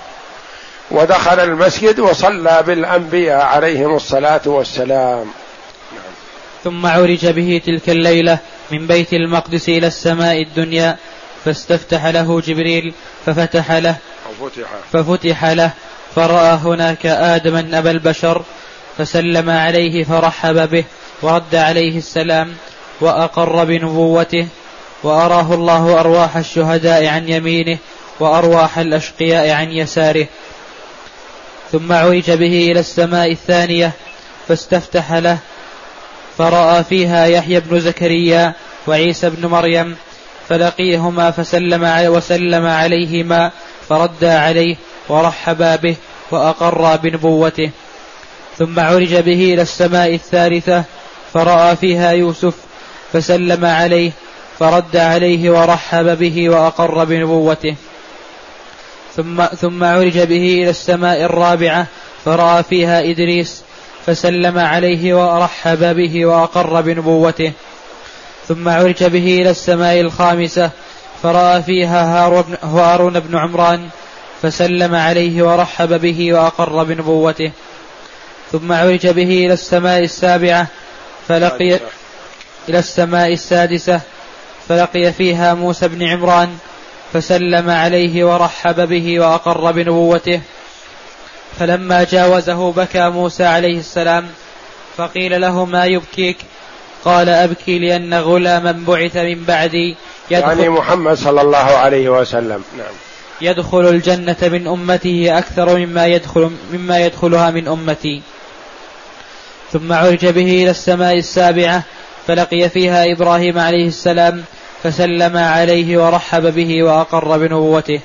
ودخل المسجد وصلى بالأنبياء عليهم الصلاة والسلام. ثم عرج به تلك الليلة من بيت المقدس إلى السماء الدنيا فاستفتح له جبريل ففتح له ففتح, ففتح له فرأى هناك ادما أبا البشر فسلم عليه فرحب به ورد عليه السلام وأقر بنبوته وأراه الله أرواح الشهداء عن يمينه وأرواح الأشقياء عن يساره. ثم عرج به إلى السماء الثانية فاستفتح له فرأى فيها يحيى بن زكريا وعيسى بن مريم فلقيهما فسلم وسلم عليهما فردا عليه ورحبا به واقرا بنبوته. ثم عرج به إلى السماء الثالثة فرأى فيها يوسف فسلم عليه فرد عليه ورحب به وأقر بنبوته. ثم ثم عرج به إلى السماء الرابعة فرأى فيها إدريس فسلم عليه ورحب به وأقر بنبوته. ثم عرج به إلى السماء الخامسة فرأى فيها هارون بن عمران فسلم عليه ورحب به وأقر بنبوته. ثم عرج به إلى السماء السابعة فلقي إلى السماء السادسة فلقي فيها موسى بن عمران فسلم عليه ورحب به وأقر بنبوته. فلما جاوزه بكى موسى عليه السلام فقيل له ما يبكيك؟ قال أبكي لأن غلاما بعث من بعدي يدخل يعني محمد صلى الله عليه وسلم. نعم. يدخل الجنة من أمته أكثر مما يدخل مما يدخلها من أمتي. ثم عرج به إلى السماء السابعة فلقي فيها إبراهيم عليه السلام فسلم عليه ورحب به وأقر بنبوته.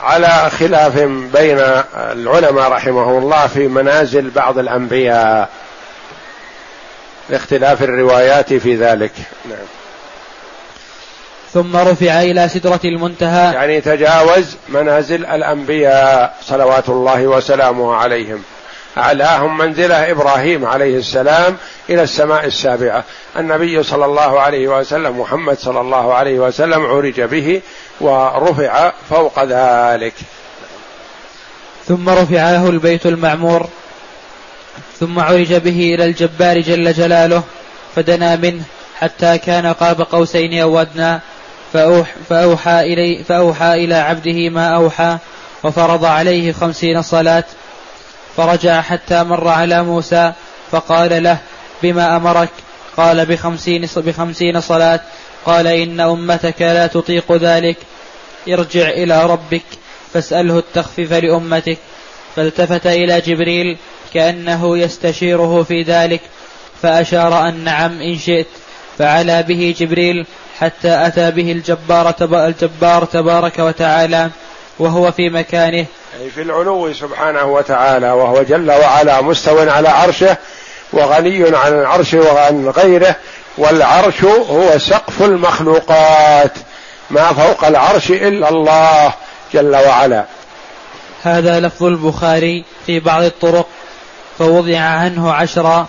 على خلاف بين العلماء رحمه الله في منازل بعض الأنبياء. لاختلاف الروايات في ذلك. نعم. ثم رفع إلى سدرة المنتهى. يعني تجاوز منازل الأنبياء صلوات الله وسلامه عليهم. أعلاهم منزلة إبراهيم عليه السلام إلى السماء السابعة. النبي صلى الله عليه وسلم محمد صلى الله عليه وسلم عرج به ورفع فوق ذلك. ثم رفع له البيت المعمور ثم عرج به إلى الجبار جل جلاله فدنا منه حتى كان قاب قوسين أو أدنى فأوحى, إلي فأوحى إلى عبده ما أوحى وفرض عليه خمسين صلاة فرجع حتى مر على موسى فقال له بما أمرك؟ قال بخمسين, بخمسين صلاة. قال إن أمتك لا تطيق ذلك ارجع إلى ربك فاسأله التخفيف لأمتك. فالتفت إلى جبريل كأنه يستشيره في ذلك فأشار أن نعم إن شئت. فعلى به جبريل حتى أتى به الجبار, الجبار تبارك وتعالى. وهو في مكانه. أي في العلو سبحانه وتعالى وهو جل وعلا مستو على عرشه وغني عن العرش وعن غيره والعرش هو سقف المخلوقات ما فوق العرش إلا الله جل وعلا. هذا لفظ البخاري في بعض الطرق فوضع عنه عشرا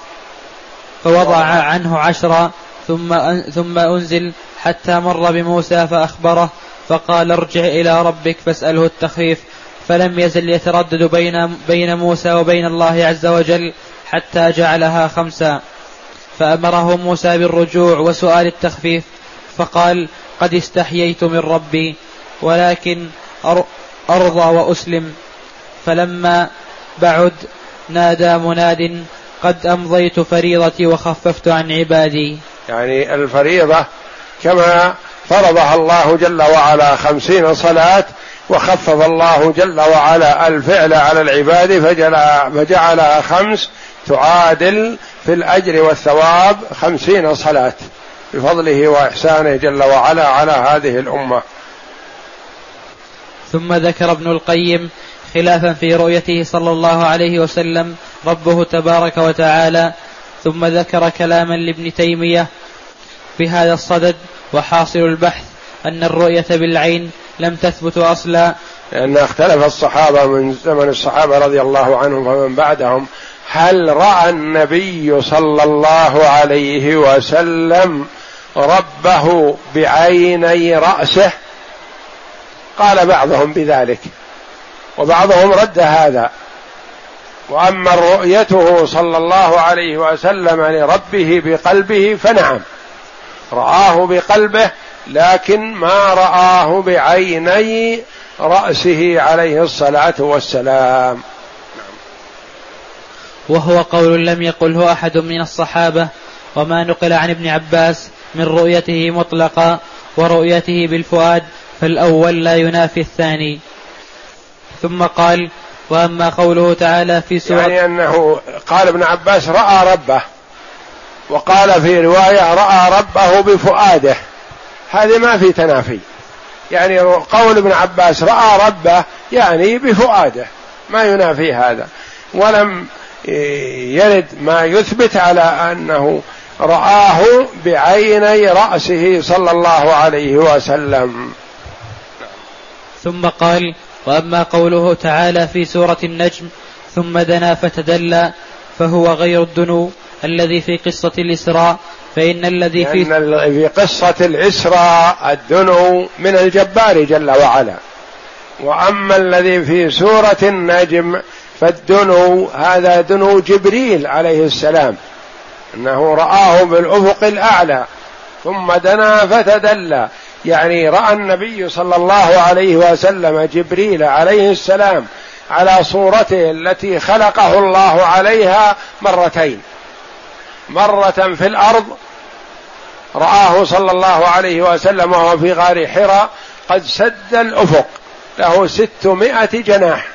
فوضع عنه عشرا ثم ثم أنزل حتى مر بموسى فأخبره. فقال ارجع إلى ربك فاسأله التخفيف. فلم يزل يتردد بين بين موسى وبين الله عز وجل حتى جعلها خمسا فأمره موسى بالرجوع وسؤال التخفيف فقال قد استحييت من ربي ولكن أرضى وأسلم. فلما بعد نادى مناد قد أمضيت فريضتي وخففت عن عبادي. يعني الفريضة كما فرضها الله جل وعلا خمسين صلاة وخفض الله جل وعلا الفعل على العباد فجعلها خمس تعادل في الأجر والثواب خمسين صلاة بفضله وإحسانه جل وعلا على هذه الأمة. ثم ذكر ابن القيم خلافا في رؤيته صلى الله عليه وسلم ربه تبارك وتعالى ثم ذكر كلاما لابن تيمية في هذا الصدد وحاصل البحث أن الرؤية بالعين لم تثبت أصلا. لأن اختلف الصحابة من زمن الصحابة رضي الله عنهم ومن بعدهم هل رأى النبي صلى الله عليه وسلم ربه بعيني رأسه؟ قال بعضهم بذلك وبعضهم رد هذا. وأما رؤيته صلى الله عليه وسلم لربه بقلبه فنعم. رآه بقلبه لكن ما رآه بعيني رأسه عليه الصلاة والسلام. وهو قول لم يقله أحد من الصحابة وما نقل عن ابن عباس من رؤيته مطلقا ورؤيته بالفؤاد فالأول لا ينافي الثاني. ثم قال وأما قوله تعالى في سورة يعني أنه قال ابن عباس رأى ربه. وقال في رواية رأى ربه بفؤاده. هذه ما في تنافي. يعني قول ابن عباس رأى ربه يعني بفؤاده. ما ينافي هذا. ولم يرد ما يثبت على أنه رآه بعيني رأسه صلى الله عليه وسلم. ثم قال وأما قوله تعالى في سورة النجم ثم دنا فتدلى فهو غير الدنو الذي في قصة الإسراء فإن الذي في في قصة الإسراء الدنو من الجبار جل وعلا. وأما الذي في سورة النجم فالدنو هذا دنو جبريل عليه السلام إنه رآه بالأفق الأعلى ثم دنا فتدلى. يعني رأى النبي صلى الله عليه وسلم جبريل عليه السلام على صورته التي خلقه الله عليها مرتين. مرة في الأرض رآه صلى الله عليه وسلم وهو في غار حراء قد سد الأفق. له ستمائة جناح.